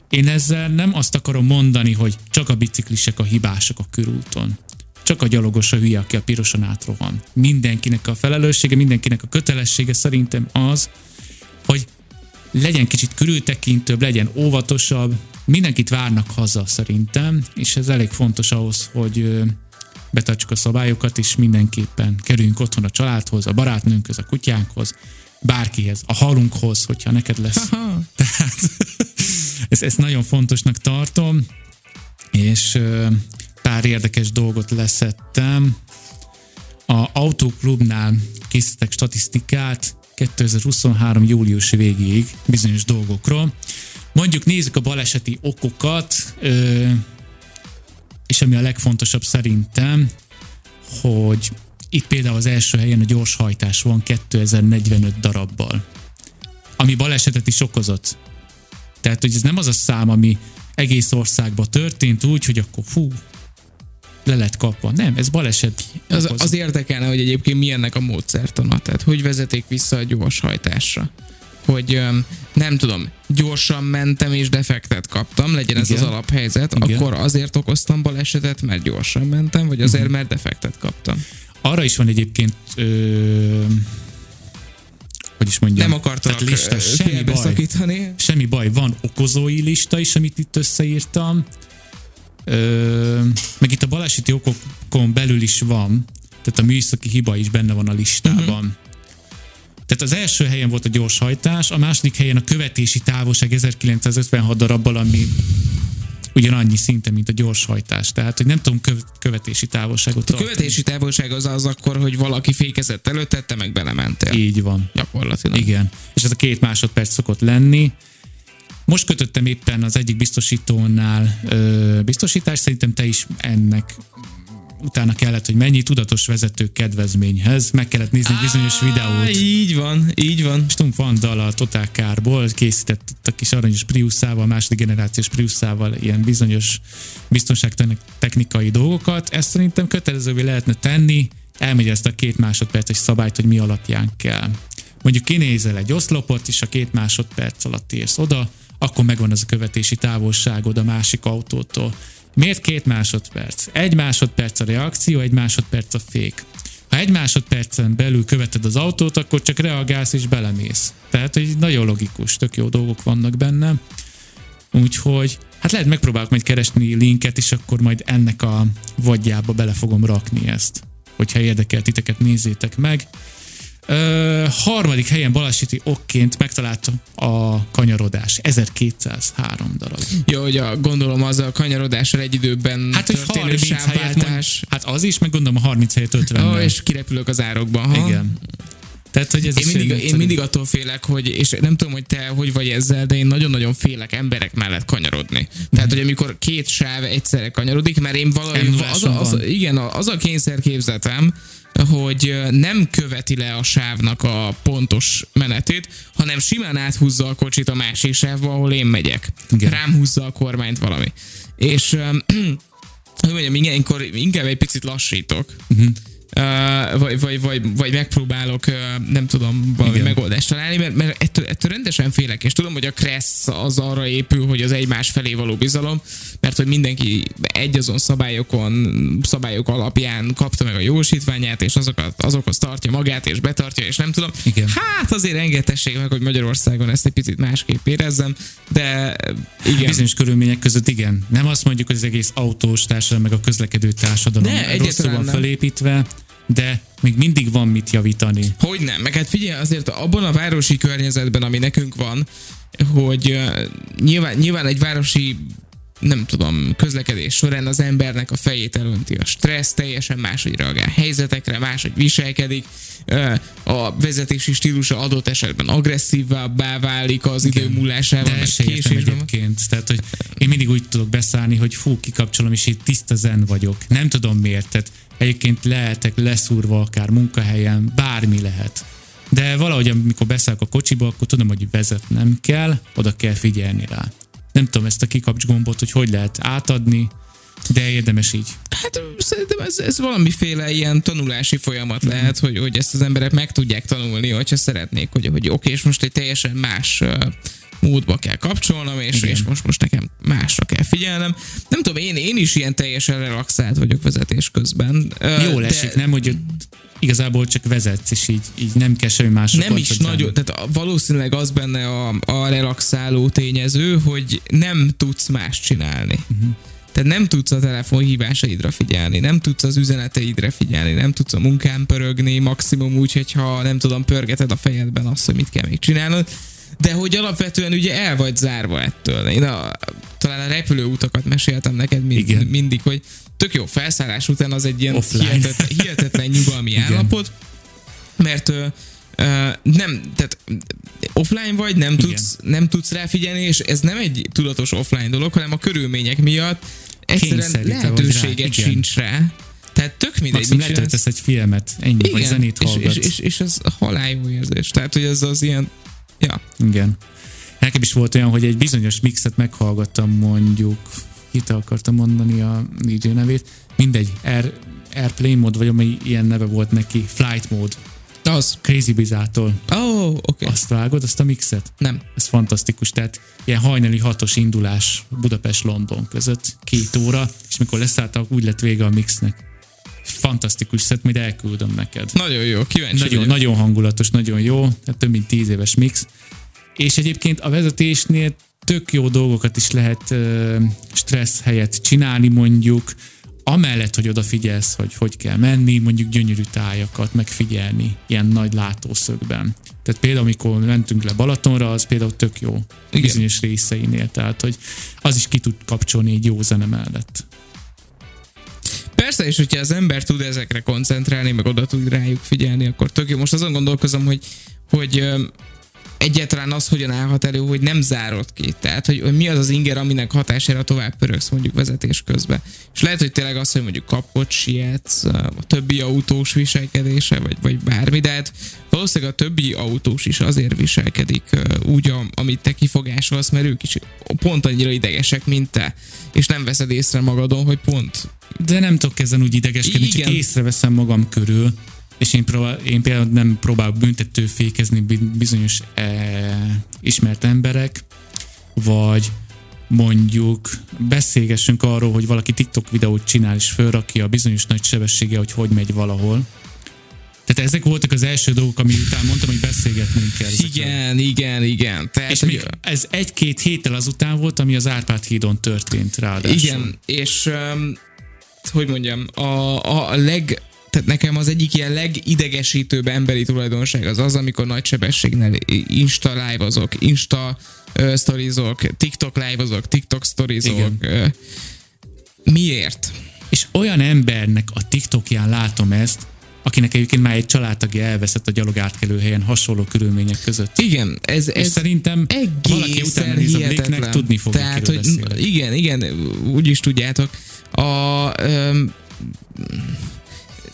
S3: Én ezzel nem azt akarom mondani, hogy csak a biciklisek a hibásak a körúton. Csak a gyalogos a hülye, aki a piroson átrohan. Mindenkinek a felelőssége, mindenkinek a kötelessége szerintem az, hogy legyen kicsit körültekintőbb, legyen óvatosabb, mindenkit várnak haza szerintem, és ez elég fontos ahhoz, hogy betartsuk a szabályokat, és mindenképpen kerüljünk otthon a családhoz, a barátnőnkhöz, a kutyánkhoz, bárkihez, a halunkhoz, hogyha neked lesz.
S2: Aha.
S3: Tehát ezt, ezt nagyon fontosnak tartom, és pár érdekes dolgot leszettem. A Autóklubnál készítettek statisztikát 2023. július végéig bizonyos dolgokról. Mondjuk nézzük a baleseti okokat, és ami a legfontosabb szerintem, hogy itt például az első helyen a gyorshajtás van 2045 darabbal, ami balesetet is okozott. Tehát, hogy ez nem az a szám, ami egész országban történt úgy, hogy akkor fú, le lett kapva. Nem, ez baleset.
S2: Az, az érdekelne, hogy egyébként mi ennek a módszertana, tehát hogy vezeték vissza a gyors hajtásra. Hogy nem tudom, gyorsan mentem és defektet kaptam, legyen ez
S3: Igen.
S2: az alaphelyzet,
S3: Igen.
S2: akkor azért okoztam balesetet, mert gyorsan mentem, vagy azért, mert defektet kaptam.
S3: Arra is van egyébként, ö, hogy is mondjam,
S2: Nem akartalak
S3: lista, semmi baj.
S2: félbeszakítani.
S3: Semmi baj, van okozói lista is, amit itt összeírtam, Ö, meg itt a baleseti okokon belül is van, tehát a műszaki hiba is benne van a listában. Uh-huh. Tehát az első helyen volt a gyorshajtás, a második helyen a követési távolság 1956 darabbal, ami ugyanannyi szinte, mint a gyorshajtás. Tehát, hogy nem tudom köv- követési távolságot
S2: A
S3: tartani.
S2: követési távolság az az akkor, hogy valaki fékezett előtte, te meg belementél.
S3: Így van.
S2: Gyakorlatilag.
S3: Igen, és ez a két másodperc szokott lenni. Most kötöttem éppen az egyik biztosítónál ö, biztosítást, szerintem te is ennek utána kellett, hogy mennyi tudatos vezető kedvezményhez, meg kellett nézni egy bizonyos videót.
S2: Így van, így van.
S3: Stumpf Andal a Total Car-ból készített a kis aranyos Priuszával, második generációs Priuszával ilyen bizonyos biztonságtechnikai dolgokat. Ezt szerintem kötelezővé lehetne tenni, elmegy ezt a két másodperces szabályt, hogy mi alapján kell. Mondjuk kinézel egy oszlopot, és a két másodperc alatt érsz oda, akkor megvan az a követési távolságod a másik autótól. Miért két másodperc? Egy másodperc a reakció, egy másodperc a fék. Ha egy másodpercen belül követed az autót, akkor csak reagálsz és belemész. Tehát, hogy nagyon logikus, tök jó dolgok vannak benne. Úgyhogy, hát lehet megpróbálok majd keresni linket, és akkor majd ennek a vadjába bele fogom rakni ezt. Hogyha érdekel titeket, nézzétek meg. Ö, harmadik helyen baleseti okként megtalálta a kanyarodás. 1203 darab.
S2: Jó, hogy a, gondolom az a kanyarodással egy időben
S3: Hát, hogy
S2: történő
S3: 30 helyet mond,
S2: sávváltás.
S3: Hát az is, meg gondolom a 30 helyet 50
S2: Ó, és kirepülök az árokban. Ha?
S3: Igen. Tehát, hogy ez
S2: Én mindig, én
S3: egyszerű-
S2: mindig attól félek, hogy, és nem tudom, hogy te hogy vagy ezzel, de én nagyon-nagyon félek emberek mellett kanyarodni. Tehát, hogy amikor két sáv egyszerre kanyarodik, mert én valahogy, az, a- az, igen, az a kényszerképzetem, hogy nem követi le a sávnak a pontos menetét, hanem simán áthúzza a kocsit a másik sávba, ahol én megyek.
S3: Igen.
S2: Rám húzza a kormányt valami. És hogy mondjam, ilyenkor inkább egy picit lassítok. Uh-huh. Uh, vagy, vagy, vagy, vagy megpróbálok, uh, nem tudom, valami
S3: Igen.
S2: megoldást találni, mert, mert ettől, ettől rendesen félek, és tudom, hogy a Kressz az arra épül, hogy az egymás felé való bizalom, mert hogy mindenki egy azon szabályokon, szabályok alapján kapta meg a jogosítványát, és azokat, azokhoz tartja magát, és betartja, és nem tudom.
S3: Igen.
S2: Hát azért engedtessék meg, hogy Magyarországon ezt egy picit másképp érezzem, de igen.
S3: Bizonyos körülmények között igen. Nem azt mondjuk, hogy az egész autós társadalom, meg a közlekedő társadalom
S2: Ne,
S3: rosszul van felépítve, de még mindig van mit javítani.
S2: Hogy nem? Meg hát figyelj, azért abban a városi környezetben, ami nekünk van, hogy nyilván, nyilván egy városi nem tudom, közlekedés során az embernek a fejét elönti a stressz, teljesen máshogy reagál helyzetekre, máshogy viselkedik, a vezetési stílusa adott esetben agresszívabbá válik az idő múlásával,
S3: De ezt egyébként. Tehát, hogy én mindig úgy tudok beszállni, hogy fú, kikapcsolom, és itt tiszta zen vagyok. Nem tudom miért. Tehát egyébként lehetek leszúrva akár munkahelyen, bármi lehet. De valahogy, amikor beszállok a kocsiba, akkor tudom, hogy vezetnem kell, oda kell figyelni rá. Nem tudom ezt a kikapcs gombot, hogy hogy lehet átadni, de érdemes így.
S2: Hát szerintem ez, ez valamiféle ilyen tanulási folyamat
S3: Mhm.
S2: lehet, hogy, hogy ezt az emberek meg tudják tanulni, hogyha szeretnék, hogy, hogy oké, és most egy teljesen más ö, módba kell kapcsolnom, és,
S3: Igen.
S2: és most, most nekem másra kell figyelnem. Nem tudom, én, én is ilyen teljesen relaxált vagyok vezetés közben. Ö,
S3: Jól
S2: de
S3: esik, nem, hogy igazából csak vezetsz, és így, így nem kell semmi másra
S2: Nem is nagyon, tehát valószínűleg az benne a, a relaxáló tényező, hogy nem tudsz más csinálni. Uh-huh. Tehát nem tudsz a telefon hívásaidra figyelni, nem tudsz az üzeneteidre figyelni, nem tudsz a munkán pörögni, maximum úgy, hogyha nem tudom, pörgeted a fejedben azt, hogy mit kell még csinálnod. De hogy alapvetően ugye el vagy zárva ettől. Én a, talán a repülőutakat meséltem neked mind,
S3: Igen.
S2: mindig, hogy tök jó felszállás után az egy ilyen
S3: Offline.
S2: hihetetlen, hihetetlen nyugalmi
S3: Igen.
S2: állapot, mert ö, ö, nem, tehát offline vagy, nem
S3: Igen.
S2: tudsz, nem tudsz rá figyelni, és ez nem egy tudatos offline dolog, hanem a körülmények miatt egyszerűen
S3: rá,
S2: lehetőséget
S3: igen.
S2: sincs rá. Tehát tök mindegy.
S3: Maximum letöltesz egy filmet, ennyi, vagy zenét
S2: és,
S3: hallgatsz.
S2: és, és, és ez halál jó érzés. Tehát, hogy ez az ilyen, ja,
S3: Igen. Nekem is volt olyan, hogy egy bizonyos mixet meghallgattam mondjuk, hite akartam mondani a DJ nevét, mindegy, Air, Airplane mód, vagy ami ilyen neve volt neki, Flight Mode,
S2: az.
S3: Crazy Bizától.
S2: Oh, oké. Okay.
S3: Azt vágod, azt a mixet?
S2: Nem.
S3: Ez fantasztikus, tehát ilyen hajnali hatos indulás Budapest-London között, két óra, és mikor leszálltak, úgy lett vége a mixnek. Fantasztikus szett, majd elküldöm neked.
S2: Nagyon jó, kíváncsi
S3: Nagyon,
S2: vagyok.
S3: nagyon hangulatos, nagyon jó, tehát több mint tíz éves mix. És egyébként a vezetésnél tök jó dolgokat is lehet stressz helyett csinálni mondjuk, amellett, hogy odafigyelsz, hogy hogy kell menni, mondjuk gyönyörű tájakat megfigyelni ilyen nagy látószögben. Tehát például, amikor mentünk le Balatonra, az például tök jó
S2: Igen.
S3: bizonyos részeinél, tehát hogy az is ki tud kapcsolni egy jó zene mellett.
S2: Persze, és hogyha az ember tud ezekre koncentrálni, meg oda tud rájuk figyelni, akkor tök jó. Most azon gondolkozom, hogy, hogy egyáltalán az hogyan állhat elő, hogy nem zárod ki. Tehát, hogy, hogy mi az az inger, aminek hatására tovább pörögsz mondjuk vezetés közben. És lehet, hogy tényleg az, hogy mondjuk kapott sietsz, a többi autós viselkedése, vagy, vagy bármi, de hát valószínűleg a többi autós is azért viselkedik úgy, am- amit te kifogásolsz, mert ők is pont annyira idegesek, mint te. És nem veszed észre magadon, hogy pont
S3: De nem tudok ezen úgy idegeskedni, csak
S2: Igen.
S3: észreveszem magam körül, és én, próbál, én például nem próbálok büntetőfékezni bi- bizonyos e, ismert emberek, vagy mondjuk beszélgessünk arról, hogy valaki TikTok videót csinál és fölrakja a bizonyos nagy sebessége, hogy hogy megy valahol. Tehát ezek voltak az első dolgok, ami után mondtam, hogy beszélgetnünk kell.
S2: Igen, igen, igen. Tehát,
S3: És még ez egy-két héttel azután volt, ami az Árpád hídon történt ráadásul.
S2: Igen, és um, hogy mondjam, a, a leg, tehát nekem az egyik ilyen legidegesítőbb emberi tulajdonság az az, amikor nagy sebességnél Insta live-ozok, Insta uh, sztorizok, TikTok live-ozok, TikTok sztorizok. Uh, miért?
S3: És olyan embernek a TikTokján látom ezt, akinek egyébként már egy családtagja elveszett a gyalog átkelő helyen hasonló körülmények között.
S2: Igen, ez,
S3: És
S2: ez
S3: szerintem valaki utána néz a Blake-nek, tudni fogja,
S2: Tehát, hogy
S3: beszélek.
S2: igen, igen, úgy is tudjátok. A, öm,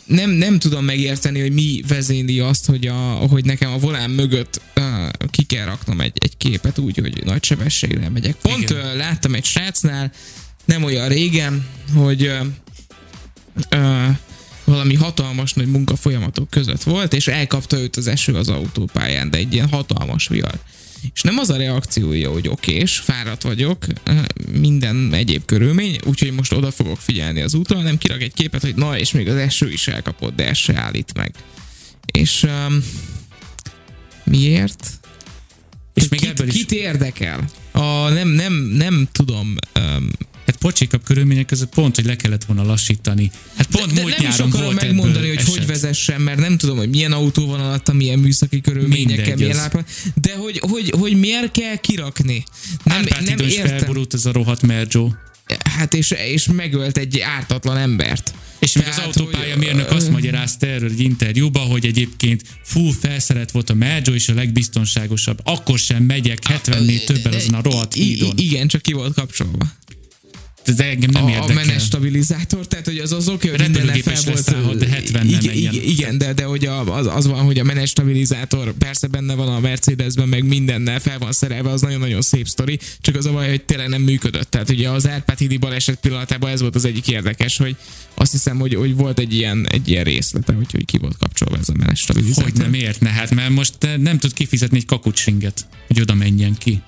S2: nem, nem tudom megérteni, hogy mi vezényli azt, hogy, a, hogy nekem a volán mögött uh, ki kell raknom egy, egy képet úgy, hogy nagy sebességre megyek. Pont
S3: Igen.
S2: uh, láttam egy srácnál, nem olyan régen, hogy uh, uh, valami hatalmas nagy munkafolyamatok között volt, és elkapta őt az eső az autópályán, de egy ilyen hatalmas vihar. És nem az a reakciója, hogy okés, fáradt vagyok, eh, minden egyéb körülmény, úgyhogy most oda fogok figyelni az úton, hanem kirak egy képet, hogy na, és még az eső is elkapott, de ez se állít meg. És um, miért?
S3: És még
S2: kit,
S3: ebből is,
S2: kit érdekel? A, nem, nem, nem tudom. Um,
S3: pocsikabb körülmények között pont, hogy le kellett volna lassítani. Hát pont
S2: de
S3: múlt
S2: nem is
S3: nyáron
S2: akarom
S3: volt
S2: megmondani, hogy hogy
S3: eset.
S2: vezessen, mert nem tudom, hogy milyen autó van alatta, milyen műszaki körülményekkel, milyen lápa, de hogy, hogy, hogy miért kell kirakni? Nem,
S3: Árpád
S2: nem
S3: is
S2: értem.
S3: felborult ez a rohadt Merjo.
S2: Hát és, és megölt egy ártatlan embert.
S3: És még az autópálya
S2: hogy,
S3: mérnök azt magyarázta erről egy interjúba, hogy egyébként full felszerelt volt a Merjo és a legbiztonságosabb. Akkor sem megyek 70-nél többen azon a rohadt hídon.
S2: i- Igen, csak ki volt kapcsolva.
S3: De engem nem
S2: a, a
S3: érdekel.
S2: menes stabilizátor, tehát hogy az az oké, hogy mindennel fel volt.
S3: de 70 nem
S2: igen, igen, igen, de, de hogy a, az, az van, hogy a menes stabilizátor persze benne van a Mercedesben, meg mindennel fel van szerelve, az nagyon-nagyon szép sztori, csak az a baj, hogy tényleg nem működött. Tehát ugye az Árpád hídi baleset pillanatában ez volt az egyik érdekes, hogy azt hiszem, hogy, hogy volt egy ilyen, egy ilyen részlete, hogy, hogy ki volt kapcsolva ez a menes stabilizátor.
S3: Hogy nem értne, hát mert most eh, nem tud kifizetni egy kakucsinget, hogy oda menjen ki.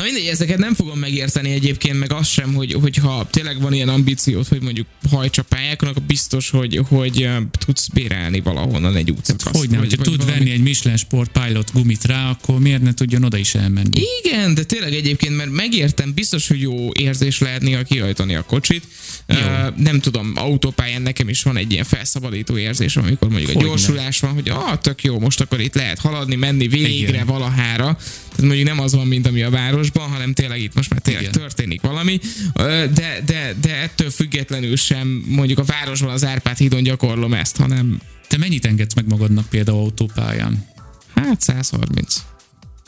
S2: Na mindegy, ezeket nem fogom megérteni egyébként, meg azt sem, hogy, hogyha tényleg van ilyen ambíciót, hogy mondjuk hajtsa pályákon, akkor biztos, hogy, hogy tudsz bérelni valahonnan egy útszakaszt.
S3: Hogy nem, hogyha tud
S2: valami.
S3: venni egy Michelin Sport Pilot gumit rá, akkor miért ne tudjon oda is elmenni?
S2: Igen, de tényleg egyébként, mert megértem, biztos, hogy jó érzés lehet néha kihajtani a kocsit.
S3: Jó.
S2: Uh, nem tudom, autópályán nekem is van egy ilyen felszabadító érzés, amikor mondjuk a
S3: Hogyne.
S2: gyorsulás van, hogy ah, tök jó, most akkor itt lehet haladni, menni végre
S3: Igen.
S2: valahára. Tehát mondjuk nem az van, mint ami a városban, hanem tényleg itt most már tényleg
S3: Igen.
S2: történik valami. De, de, de ettől függetlenül sem mondjuk a városban az Árpád hídon gyakorlom ezt, hanem
S3: Te mennyit engedsz meg magadnak például autópályán?
S2: hát 130.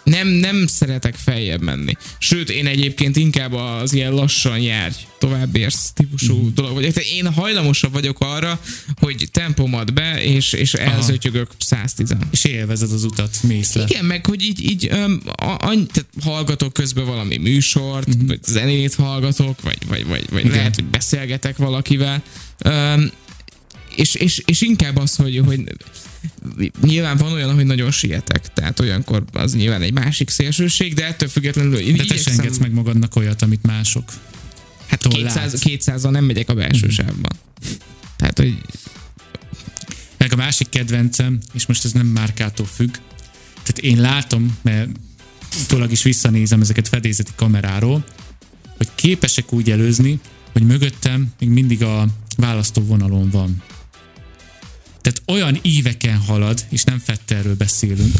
S2: nem, nem szeretek feljebb menni. Sőt, én egyébként inkább az ilyen lassan járj, tovább érsz típusú mm. dolog vagyok. Tehát én hajlamosabb vagyok arra, hogy tempomat be, és, és elzötyögök 110
S3: És élvezed az utat, mész le.
S2: Igen, meg hogy így, így um, a, tehát hallgatok közben valami műsort, mm-hmm. vagy zenét hallgatok, vagy, vagy, vagy, vagy lehet, hogy beszélgetek valakivel. Um, és, és, és inkább az, hogy, hogy nyilván van olyan, hogy nagyon sietek, tehát olyankor az nyilván egy másik szélsőség, de ettől függetlenül én
S3: De te sem engedsz meg magadnak olyat, amit mások
S2: Hát 200, 200 nem megyek a belső mm. sávban. Tehát, hogy
S3: meg a másik kedvencem, és most ez nem márkától függ, tehát én látom, mert utólag is visszanézem ezeket fedélzeti kameráról, hogy képesek úgy előzni, hogy mögöttem még mindig a választó vonalon van. Tehát olyan éveken halad, és nem Fetterről beszélünk,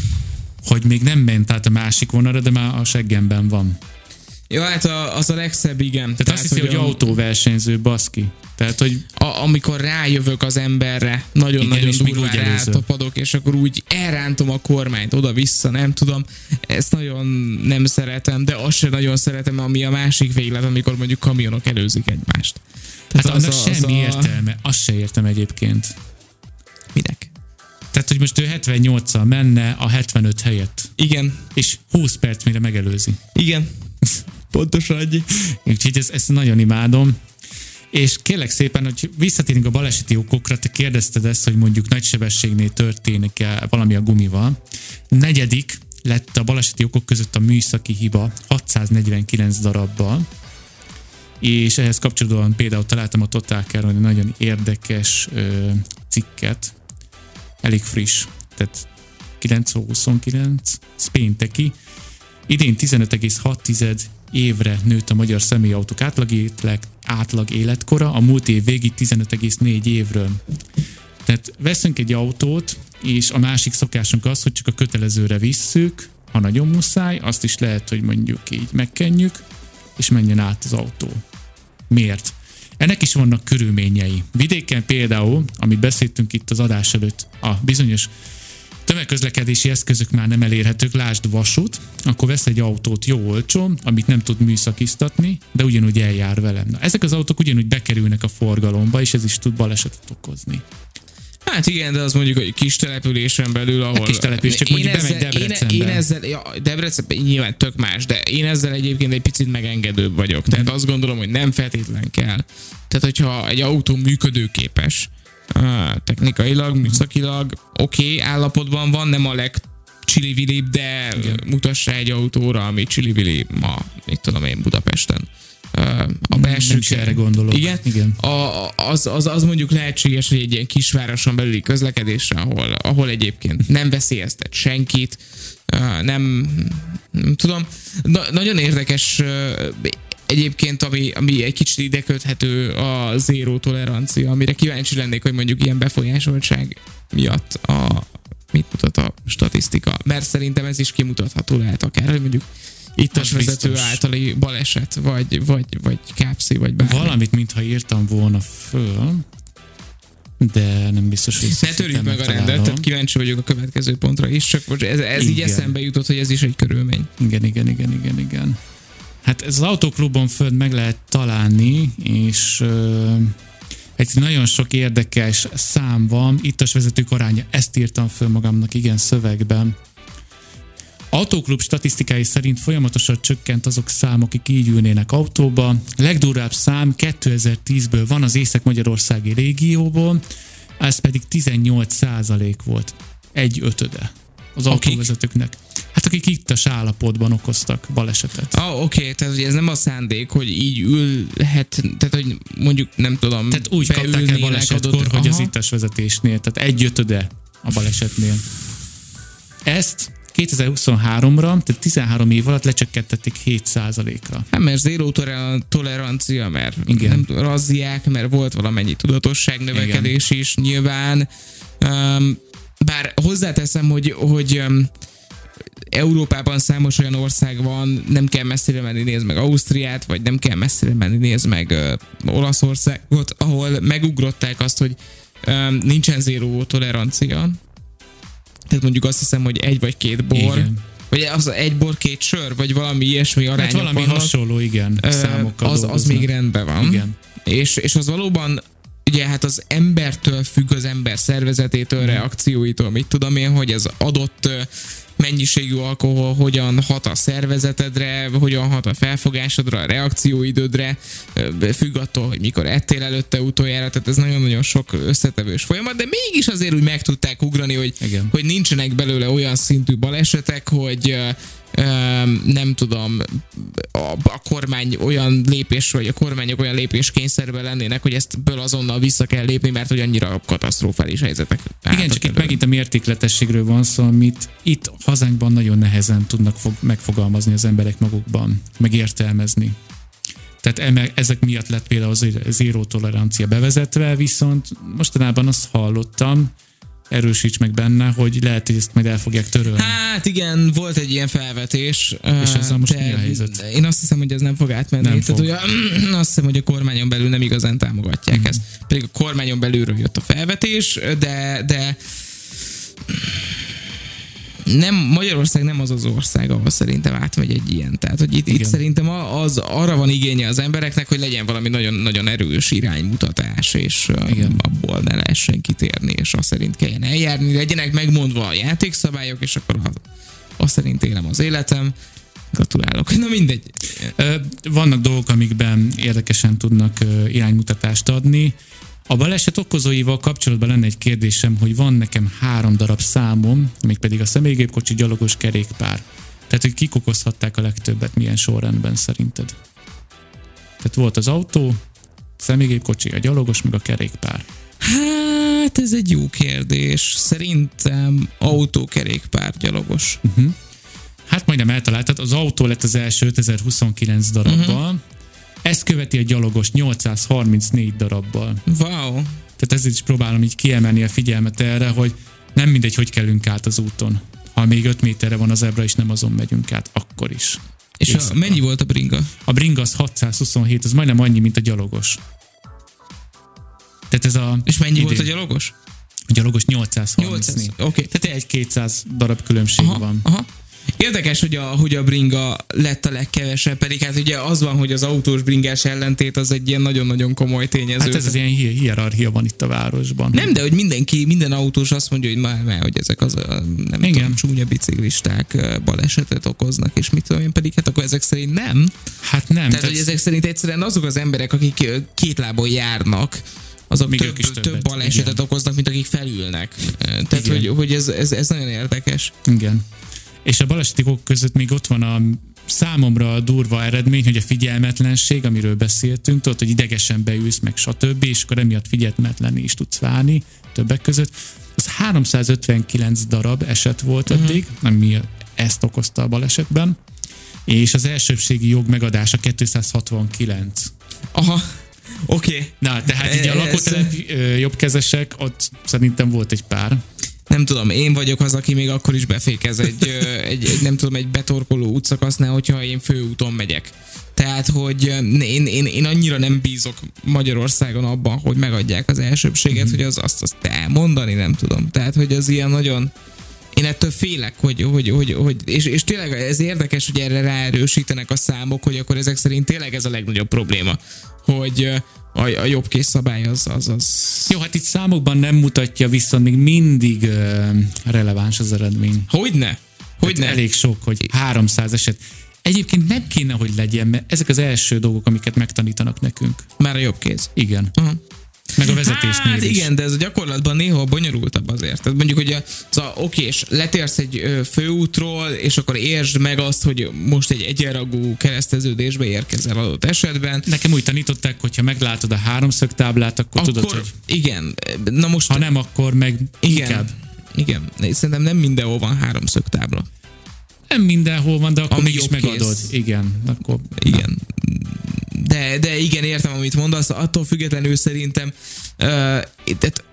S3: hogy még nem ment át a másik vonalra, de már a seggemben van.
S2: Jó, hát a, az a legszebb, igen.
S3: Tehát, Tehát azt hiszi, hogy, hogy autóversenyző, baszki. Tehát, hogy...
S2: A, amikor rájövök az emberre, nagyon-nagyon durván rátapadok, és akkor úgy elrántom a kormányt oda-vissza, nem tudom. Ezt nagyon nem szeretem, de azt sem nagyon szeretem, ami a másik véglet, amikor mondjuk kamionok előzik egymást.
S3: Tehát hát az annak a, semmi az a... értelme, azt se értem egyébként.
S2: Minek?
S3: Tehát, hogy most ő 78-al menne a 75 helyett.
S2: Igen.
S3: És 20 perc mire megelőzi.
S2: Igen. Pontosan annyi.
S3: Úgyhogy ezt, ezt nagyon imádom. És kérlek szépen, hogy visszatérünk a baleseti okokra, te kérdezted ezt, hogy mondjuk nagy sebességnél történik-e valami a gumival. Negyedik lett a baleseti okok között a műszaki hiba 649 darabbal, és ehhez kapcsolódóan például találtam a Total egy nagyon érdekes ö, cikket, elég friss, tehát 929, pénteki. Idén 15,6 évre nőtt a magyar személyautók átlag, életleg, átlag életkora, a múlt év végig 15,4 évről. Tehát veszünk egy autót, és a másik szokásunk az, hogy csak a kötelezőre visszük, ha nagyon muszáj, azt is lehet, hogy mondjuk így megkenjük, és menjen át az autó. Miért? Ennek is vannak körülményei. Vidéken például, amit beszéltünk itt az adás előtt, a bizonyos tömegközlekedési eszközök már nem elérhetők, lásd vasút, akkor vesz egy autót jó olcsó, amit nem tud műszakiztatni, de ugyanúgy eljár velem. Na, ezek az autók ugyanúgy bekerülnek a forgalomba, és ez is tud balesetet okozni.
S2: Hát igen, de az mondjuk egy kis településen belül, ahol... A
S3: kis település, csak mondjuk ezzel, bemegy Debrecenbe.
S2: Én, én ezzel, ja, Debrecen nyilván tök más, de én ezzel egyébként egy picit megengedőbb vagyok. Tehát mm. azt gondolom, hogy nem feltétlen kell. Tehát, hogyha egy autó működőképes, technikailag, műszakilag oké okay, állapotban van, nem a leg csili de Igen. mutass rá egy autóra, ami csili ma, mit tudom én, Budapesten a belső
S3: erre gondolok.
S2: Igen. Igen. A, az, az, az, mondjuk lehetséges, hogy egy ilyen kisvároson belüli közlekedésre, ahol, ahol egyébként nem veszélyeztet senkit, nem, nem tudom. Na, nagyon érdekes egyébként, ami, ami egy kicsit ide köthető a zéró tolerancia, amire kíváncsi lennék, hogy mondjuk ilyen befolyásoltság miatt a, mit mutat a statisztika. Mert szerintem ez is kimutatható lehet akár, hogy mondjuk itt a vezető általi baleset, vagy, vagy, vagy kápszi, vagy bármi.
S3: Valamit, mintha írtam volna föl, de nem biztos, hogy
S2: Ne törjük meg a rendet, tehát kíváncsi vagyok a következő pontra is, csak most ez, ez így eszembe jutott, hogy ez is egy körülmény.
S3: Igen, igen, igen, igen, igen. Hát ez az autóklubon föld meg lehet találni, és uh, egy nagyon sok érdekes szám van. Ittas vezetők aránya, ezt írtam föl magamnak, igen, szövegben. Autóklub statisztikái szerint folyamatosan csökkent azok számok, akik így ülnének autóba. Legdurvább szám 2010-ből van az Észak-Magyarországi régióból, ez pedig 18 százalék volt. Egy ötöde az akik? autóvezetőknek. Hát akik itt a állapotban okoztak balesetet.
S2: Ah, oké, okay, tehát ez nem a szándék, hogy így ülhet, tehát hogy mondjuk nem tudom.
S3: Tehát úgy kapták el balesetkor, adott, hogy aha. az ittas vezetésnél, tehát egy ötöde a balesetnél. Ezt 2023-ra, tehát 13 év alatt lecsökkentették 7%-ra.
S2: Hát mert zéró tolerancia, mert Igen. nem razziák, mert volt valamennyi tudatosság növekedés Igen. is nyilván. Um, bár hozzáteszem, hogy, hogy um, Európában számos olyan ország van, nem kell messzire menni, nézd meg Ausztriát, vagy nem kell messzire menni, nézd meg uh, Olaszországot, ahol megugrották azt, hogy um, nincsen zéró tolerancia, tehát mondjuk azt hiszem, hogy egy vagy két bor, Igen. vagy az egy bor, két sör, vagy valami ilyesmi arányok
S3: Hát valami
S2: vannak,
S3: hasonló, igen, számokkal
S2: az, az
S3: dolgoznak.
S2: még rendben van.
S3: Igen.
S2: És, és az valóban ugye hát az embertől függ az ember szervezetétől, reakcióitól, mit tudom én, hogy az adott mennyiségű alkohol hogyan hat a szervezetedre, hogyan hat a felfogásodra, a reakcióidődre, függ attól, hogy mikor ettél előtte utoljára, tehát ez nagyon-nagyon sok összetevős folyamat, de mégis azért úgy meg tudták ugrani, hogy,
S3: Igen.
S2: hogy nincsenek belőle olyan szintű balesetek, hogy nem tudom, a, a kormány olyan lépés, vagy a kormányok olyan lépés kényszerben lennének, hogy ezt ből azonnal vissza kell lépni, mert hogy annyira katasztrofális helyzetek.
S3: Igen, csak itt megint a mértékletességről van szó, amit itt hazánkban nagyon nehezen tudnak fog, megfogalmazni az emberek magukban, megértelmezni. Tehát ezek miatt lett például az zéró tolerancia bevezetve, viszont mostanában azt hallottam, erősíts meg benne, hogy lehet, hogy ezt majd el fogják törölni.
S2: Hát igen, volt egy ilyen felvetés.
S3: És ezzel most mi a helyzet?
S2: Én azt hiszem, hogy ez nem fog átmenni.
S3: Nem
S2: Tehát,
S3: fog.
S2: A, azt hiszem, hogy a kormányon belül nem igazán támogatják
S3: Mhm.
S2: ezt. Pedig a kormányon belülről jött a felvetés, de, de nem, Magyarország nem az az ország, ahol szerintem átmegy egy ilyen. Tehát, hogy itt, itt
S3: Igen.
S2: szerintem a- az, arra van igénye az embereknek, hogy legyen valami nagyon, nagyon erős iránymutatás, és
S3: Igen.
S2: abból ne lehessen kitérni, és azt szerint kelljen eljárni, legyenek megmondva a játékszabályok, és akkor az, azt szerint élem az életem. Gratulálok. Na mindegy.
S3: Vannak dolgok, amikben érdekesen tudnak iránymutatást adni. A baleset okozóival kapcsolatban lenne egy kérdésem, hogy van nekem három darab számom, mégpedig a személygépkocsi, gyalogos, kerékpár. Tehát, hogy kik okozhatták a legtöbbet, milyen sorrendben szerinted? Tehát volt az autó, személygépkocsi, a gyalogos, meg a kerékpár.
S2: Hát ez egy jó kérdés. Szerintem autókerékpár gyalogos.
S3: Hát majdnem eltaláltad, az autó lett az első 5029 darabbal, uh-huh. Ezt követi a gyalogos 834 darabbal.
S2: Wow.
S3: Tehát ezért is próbálom így kiemelni a figyelmet erre, hogy nem mindegy, hogy kellünk át az úton. Ha még 5 méterre van az zebra, és nem azon megyünk át, akkor is.
S2: És a, mennyi volt a bringa?
S3: A bringa az 627, az majdnem annyi, mint a gyalogos. Tehát ez a...
S2: És mennyi volt a
S3: idén-
S2: gyalogos?
S3: A gyalogos 834.
S2: 800. Oké.
S3: Tehát egy 200 darab különbség
S2: Aha,
S3: van.
S2: aha. Érdekes, hogy a, hogy a bringa lett a legkevesebb, pedig hát ugye az van, hogy az autós bringás ellentét az egy ilyen nagyon-nagyon komoly tényező.
S3: Hát ez az ilyen hi- hierarchia van itt a városban.
S2: Nem, de hogy mindenki, minden autós azt mondja, hogy már, már hogy ezek az a, nem
S3: Igen.
S2: tudom, csúnya biciklisták balesetet okoznak, és mit tudom én, pedig hát akkor ezek szerint nem.
S3: Hát nem.
S2: Tehát, hogy ezek szerint egyszerűen azok az emberek, akik két lábon járnak, azok
S3: Még
S2: több,
S3: is többet,
S2: több balesetet
S3: igen.
S2: okoznak, mint akik felülnek. Tehát,
S3: Igen.
S2: hogy, hogy ez, ez, ez nagyon érdekes.
S3: Igen. És a baleseti okok között még ott van a számomra a durva eredmény, hogy a figyelmetlenség, amiről beszéltünk, tudod, hogy idegesen beülsz, meg stb., és akkor emiatt figyelmetlenni is tudsz válni többek között. Az 359 darab eset volt eddig, ami ezt okozta a balesetben, és az elsőbségi jog megadása 269.
S2: Aha, oké. Okay.
S3: Na, tehát így a lakótelep jobbkezesek, ott szerintem volt egy pár.
S2: Nem tudom, én vagyok az, aki még akkor is befékez egy, egy, egy nem tudom, egy betorkoló útszakasznál, hogyha én főúton megyek. Tehát, hogy én, én, én annyira nem bízok Magyarországon abban, hogy megadják az elsőbséget, hogy az azt, azt elmondani nem tudom. Tehát, hogy az ilyen nagyon én ettől félek, hogy, hogy, hogy, hogy és, és tényleg ez érdekes, hogy erre ráerősítenek a számok, hogy akkor ezek szerint tényleg ez a legnagyobb probléma, hogy a, a jobb kész szabály az, az, az
S3: Jó, hát itt számokban nem mutatja, viszont még mindig ö, releváns az eredmény.
S2: Hogyne? Hogyne?
S3: Hát elég sok, hogy 300 eset. Egyébként nem kéne, hogy legyen, mert ezek az első dolgok, amiket megtanítanak nekünk.
S2: Már a jobb kéz.
S3: Igen.
S2: Aha.
S3: Meg a vezetésnél
S2: Hát
S3: is.
S2: igen, de ez a gyakorlatban néha bonyolultabb azért. Tehát mondjuk, hogy az a, okés, letérsz egy főútról, és akkor értsd meg azt, hogy most egy egyenragú kereszteződésbe érkezel adott esetben.
S3: Nekem úgy tanították, hogy ha meglátod a háromszög táblát, akkor,
S2: Akkor,
S3: tudod, hogy
S2: igen, na most...
S3: ha nem, akkor meg
S2: igen,
S3: inkább.
S2: igen, szerintem nem mindenhol van háromszög tábla.
S3: Nem mindenhol van, de akkor
S2: Ami
S3: mégis megadod.
S2: kész.
S3: Igen, akkor
S2: Igen. De, de igen, értem, amit mondasz, attól függetlenül szerintem uh, tehát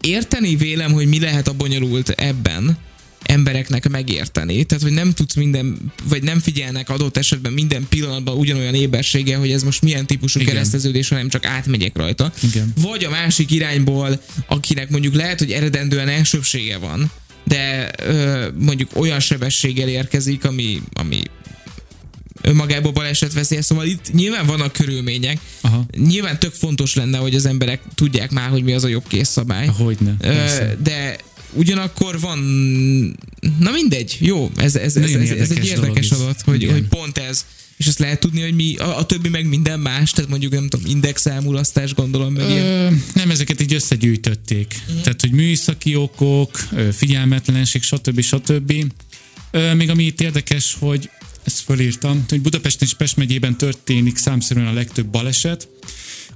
S2: érteni vélem, hogy mi lehet a bonyolult ebben, embereknek megérteni. Tehát, hogy nem tudsz minden, vagy nem figyelnek adott esetben minden pillanatban ugyanolyan éberséggel, hogy ez most milyen típusú
S3: Igen.
S2: kereszteződés, hanem csak átmegyek rajta.
S3: Igen.
S2: Vagy a másik irányból, akinek mondjuk lehet, hogy eredendően elsőbsége van, de ö, mondjuk olyan sebességgel érkezik, ami, ami önmagából baleset veszély, szóval itt nyilván vannak körülmények.
S3: Aha.
S2: Nyilván tök fontos lenne, hogy az emberek tudják már, hogy mi az a jobb készszabály.
S3: Hogyne.
S2: Ö, de ugyanakkor van, na mindegy, jó, ez, ez, ez, ez, ez egy
S3: érdekes
S2: adat, hogy, hogy pont ez, és azt lehet tudni, hogy mi, a, a többi meg minden más, tehát mondjuk nem tudom, indexelmulasztás gondolom, meg ilyen.
S3: Ö, nem, ezeket így összegyűjtötték.
S2: Mhm.
S3: Tehát, hogy műszaki okok, figyelmetlenség, stb. stb. Ö, Még ami itt érdekes, hogy ezt fölírtam, hogy Budapesten és Pest megyében történik számszerűen a legtöbb baleset.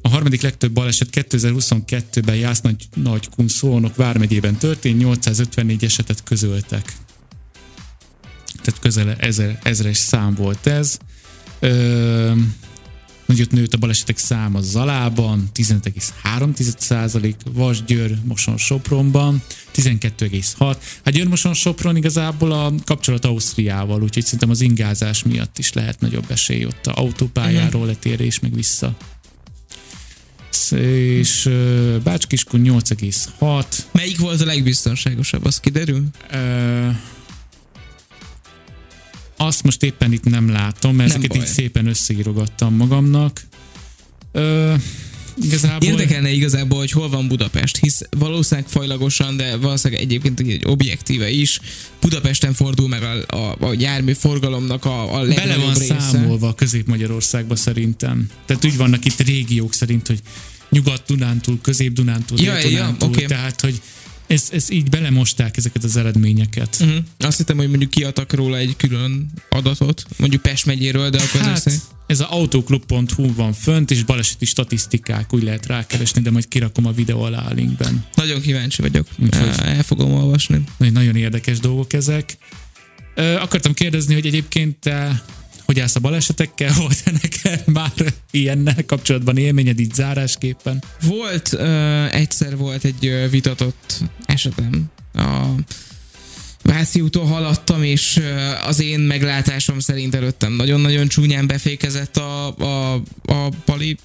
S3: A harmadik legtöbb baleset 2022-ben Jász Nagy, Nagy Szolnok vármegyében történt, 854 esetet közöltek. Tehát közel ezer, ezres szám volt ez. Ö, Nagyot nőtt a balesetek száma Zalában, 15,3%, Vasgyőr, Moson Sopronban, 12,6. Hát Győr Moson Sopron igazából a kapcsolat Ausztriával, úgyhogy szerintem az ingázás miatt is lehet nagyobb esély ott a autópályáról letérés meg vissza. Sz- És ö, Bács-Kiskun 8,6.
S2: Melyik volt a legbiztonságosabb, az kiderül?
S3: Ö, azt most éppen itt nem látom, mert
S2: Nem
S3: ezeket
S2: baj.
S3: így szépen összeírogattam magamnak. Ö, igazából...
S2: Érdekelne igazából, hogy hol van Budapest, hisz valószínűleg fajlagosan, de valószínűleg egyébként egy objektíve is. Budapesten fordul meg a, a, a jármű forgalomnak a, a
S3: Bele van
S2: része.
S3: számolva a Közép-Magyarországba szerintem. Tehát úgy vannak itt régiók szerint, hogy Nyugat-Dunántúl, Közép-Dunántúl,
S2: Ja, ja,
S3: Dél-Dunántúl,
S2: oké.
S3: tehát hogy ez, ez így belemosták ezeket az eredményeket.
S2: Uh-huh. Azt hittem, hogy mondjuk kiadtak róla egy külön adatot, mondjuk Pest megyéről, de akkor
S3: Hát,
S2: hát,
S3: ez a autoklub.hu van fönt, és baleseti statisztikák, úgy lehet rákeresni, de majd kirakom a videó alá a linkben.
S2: nagyon kíváncsi vagyok.
S3: Úgyhogy-
S2: El fogom olvasni.
S3: Nagy- Nagyon érdekes dolgok ezek. Akartam kérdezni, hogy egyébként te hogy állsz a balesetekkel? Volt-e neked már ilyennel kapcsolatban élményed így zárásképpen?
S2: Volt, uh, egyszer volt egy uh, vitatott esetem. A Váci úton haladtam, és uh, az én meglátásom szerint előttem nagyon-nagyon csúnyán befékezett a, a, a pali,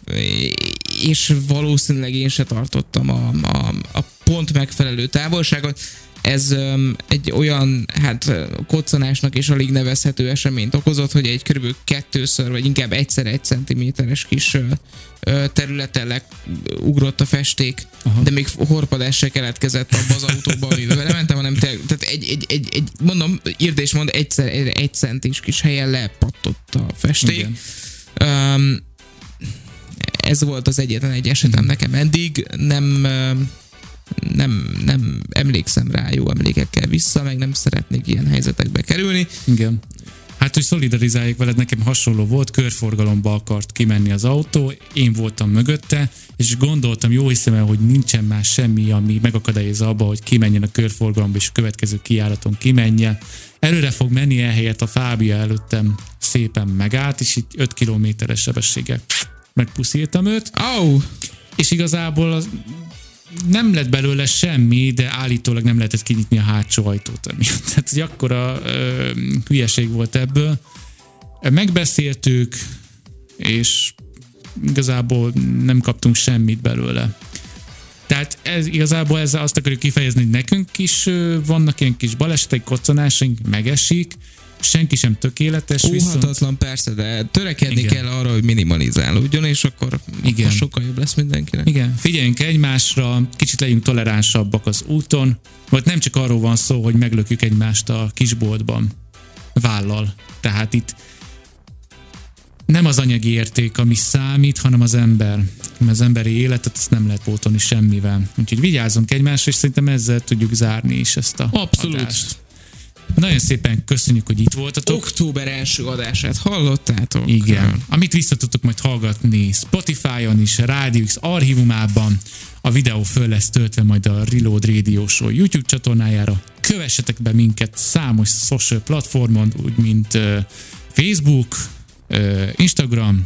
S2: és valószínűleg én se tartottam a, a, a pont megfelelő távolságot. Ez egy olyan, hát koccanásnak is alig nevezhető eseményt okozott, hogy egy kb. kettőször, vagy inkább egyszer egy centiméteres kis területen leugrott a festék,
S3: Aha.
S2: De még horpadás se keletkezett abba az autóba, amiben belementem, hanem te, tehát egy, egy, egy, egy, mondom, írd és mond, egyszer egy, egy centis kis helyen lepattott a festék.
S3: Igen.
S2: Um, ez volt az egyetlen egy esetem nekem eddig, nem, nem, nem emlékszem rá jó emlékekkel vissza, meg nem szeretnék ilyen helyzetekbe kerülni.
S3: Igen. Hát, hogy szolidarizáljuk veled, nekem hasonló volt, körforgalomba akart kimenni az autó, én voltam mögötte, és gondoltam, jó hiszem el, hogy nincsen már semmi, ami megakadályozza abba, hogy kimenjen a körforgalomba, és a következő kiáraton kimenjen. Előre fog menni ehelyett a Fábia előttem szépen megállt, és itt 5 kilométeres sebességgel megpuszítam őt,
S2: Au!
S3: és igazából az nem lett belőle semmi, de állítólag nem lehetett kinyitni a hátsó ajtót. emiatt. Tehát, hogy akkora ö, hülyeség volt ebből. Megbeszéltük, és igazából nem kaptunk semmit belőle. Tehát ez, igazából ezzel azt akarjuk kifejezni, hogy nekünk is vannak ilyen kis balesetek, koccanásaink, megesik, senki sem tökéletes, viszont
S2: Óhatatlan persze, de törekedni
S3: Igen.
S2: kell arra, hogy minimalizálódjon, és akkor,
S3: Igen.
S2: akkor sokkal jobb lesz mindenkinek.
S3: Igen, figyeljünk egymásra, kicsit legyünk toleránsabbak az úton, vagy nem csak arról van szó, hogy meglökjük egymást a kisboltban vállal. Tehát itt nem az anyagi érték, ami számít, hanem az ember. Mert az emberi életet ezt nem lehet pótolni semmivel. Úgyhogy vigyázzunk egymásra, és szerintem ezzel tudjuk zárni is ezt a
S2: Abszolút.
S3: adást. Nagyon szépen köszönjük, hogy itt voltatok.
S2: Október első adását hallottátok?
S3: Igen. Amit vissza tudtok majd hallgatni Spotify-on is, Rádió X archívumában. A videó föl lesz töltve majd a Reload Radio Show YouTube csatornájára. Kövessetek be minket számos social platformon, úgy mint Facebook, Instagram,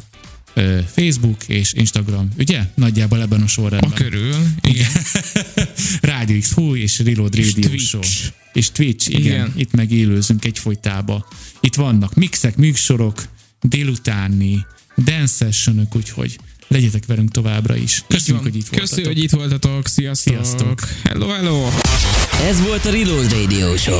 S3: Facebook és Instagram. Ugye? Nagyjából ebben a
S2: A
S3: sorrendben.
S2: körül. Igen.
S3: Rádió X Hú és Reload
S2: És
S3: Radio
S2: Twitch.
S3: Show. És Twitch, igen. igen. Itt meg élőzünk egyfolytába. Itt vannak mixek, műsorok, délutáni, dance sessionök, úgyhogy legyetek velünk továbbra is. Köszönjük, hogy itt
S2: Köszönjük,
S3: voltatok.
S2: hogy itt voltatok. Sziasztok.
S3: Sziasztok.
S2: Hello, hello.
S1: Ez volt a Reload Radio Show.